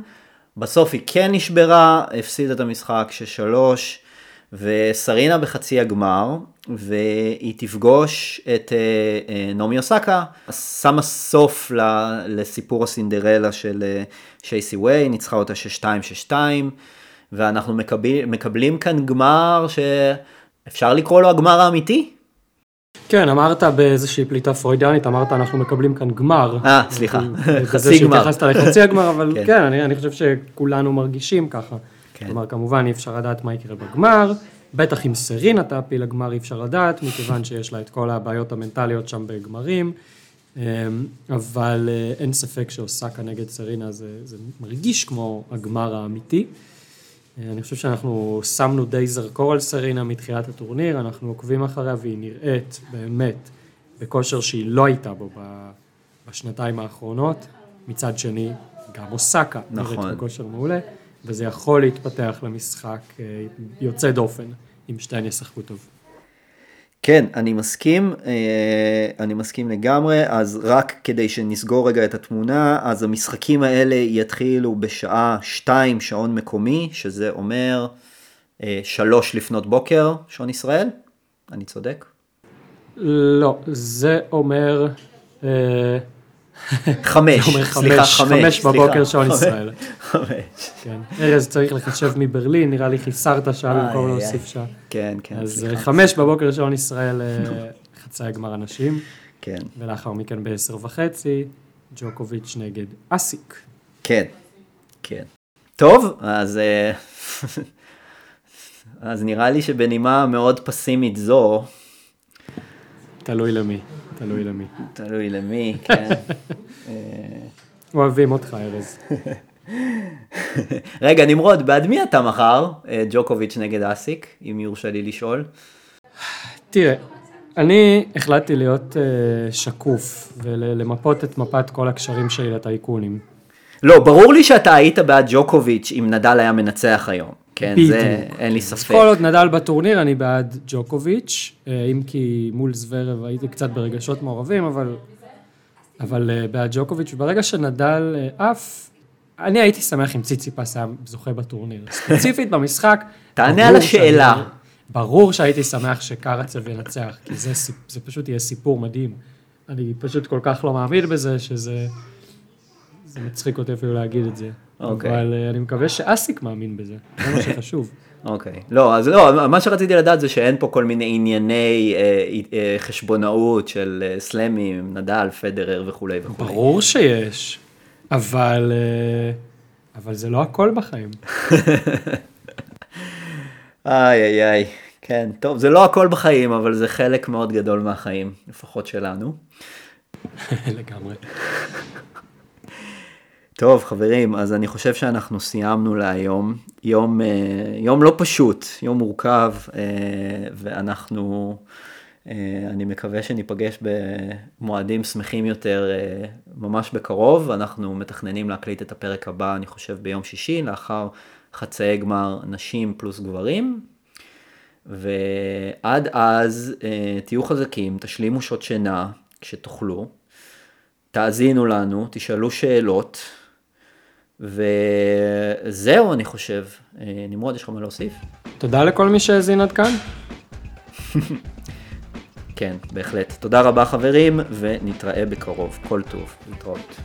בסוף היא כן נשברה, הפסידה את המשחק שש שלוש, וסרינה בחצי הגמר, והיא תפגוש את אה, אה, נעמי אוסקה, שמה סוף לסיפור הסינדרלה של שייסי ווי, ניצחה אותה שש שתיים, שש שתיים. ואנחנו מקבל, מקבלים כאן גמר שאפשר לקרוא לו הגמר האמיתי? כן, אמרת באיזושהי פליטה פרוידיאנית, אמרת אנחנו מקבלים כאן גמר. אה, סליחה, חצי גמר. שהתייחסת לחצי הגמר, אבל כן, כן אני, אני חושב שכולנו מרגישים ככה. כן. כלומר, כמובן אי אפשר לדעת מה יקרה בגמר, בטח אם סרינה תעפיל לגמר אי אפשר לדעת, מכיוון שיש לה את כל הבעיות המנטליות שם בגמרים. אמ, אבל אה, אין ספק שאוסקה נגד סרינה זה, זה מרגיש כמו הגמר האמיתי. אני חושב שאנחנו שמנו די זרקור על סרינה מתחילת הטורניר, אנחנו עוקבים אחריה והיא נראית באמת בכושר שהיא לא הייתה בו בשנתיים האחרונות. מצד שני, גם אוסקה נכון. נראית בכושר מעולה, וזה יכול להתפתח למשחק אה, יוצא דופן, אם שתיהן ישחקו טוב. כן, אני מסכים, אה, אני מסכים לגמרי, אז רק כדי שנסגור רגע את התמונה, אז המשחקים האלה יתחילו בשעה 2 שעון מקומי, שזה אומר 3 לפנות בוקר, שעון ישראל? אני צודק? לא, זה אומר... חמש, סליחה, חמש, חמש, בבוקר. שעון ישראל. חמש. כן. ארז צריך לחשב מברלין, נראה לי חיסרת שעה במקום להוסיף. שעה. כן, כן, אז. אה, חמש בבוקר שעון ישראל אה, חצאי גמר אנשים, כן, ולאחר מכן בעשר וחצי, ג'וקוביץ' נגד אסיק. כן, כן. טוב, אז, אה, אז נראה לי שבנימה מאוד פסימית זו, תלוי למי, תלוי למי. תלוי למי, כן. אה, אוהבים אותך, ארז. רגע, נמרוד, בעד מי אתה מחר? אה, ג'וקוביץ' נגד אסיק, אם יורשה לי לשאול. תראה, אני החלטתי להיות אה, שקוף ולמפות את מפת כל הקשרים שלי לטייקונים. לא, ברור לי שאתה היית בעד ג'וקוביץ' אם נדל היה מנצח היום. כן, זה בדיוק. אין לי ספק. כל עוד נדל בטורניר אני בעד ג'וקוביץ', אה, אם כי מול זוורב הייתי קצת ברגשות מעורבים, אבל, אבל אה, בעד ג'וקוביץ', וברגע שנדל אה, עף, אני הייתי שמח אם ציציפס היה זוכה בטורניר. ספציפית במשחק, תענה על השאלה. שאני- ברור שהייתי שמח שקרצב ינצח, כי זה, זה פשוט יהיה סיפור מדהים. אני פשוט כל כך לא מאמין בזה, שזה... זה מצחיק אותי אפילו להגיד את זה. אוקיי. אבל אה, אני מקווה שאסיק מאמין בזה, זה מה שחשוב. אוקיי. לא, אז לא, מה שרציתי לדעת זה שאין פה כל מיני ענייני אה, אה, חשבונאות של אה, סלאמים, נדל, פדרר וכולי וכולי. ברור שיש, אבל, אה, אבל זה לא הכל בחיים. איי איי איי, כן, טוב, זה לא הכל בחיים, אבל זה חלק מאוד גדול מהחיים, לפחות שלנו. לגמרי. טוב, חברים, אז אני חושב שאנחנו סיימנו להיום. יום, אה, יום לא פשוט, יום מורכב, אה, ואנחנו, אה, אני מקווה שניפגש במועדים שמחים יותר ממש בקרוב. אנחנו מתכננים להקליט את הפרק הבא, אני חושב, ביום שישי, לאחר חצאי גמר נשים פלוס גברים. ועד אז תהיו חזקים, תשלימו שעות שינה כשתוכלו, תאזינו לנו, תשאלו שאלות, וזהו אני חושב. אה, נמרוד, יש לך מה להוסיף? תודה לכל מי שהאזין עד כאן. כן, בהחלט. תודה רבה חברים, ונתראה בקרוב. כל טוב. להתראות.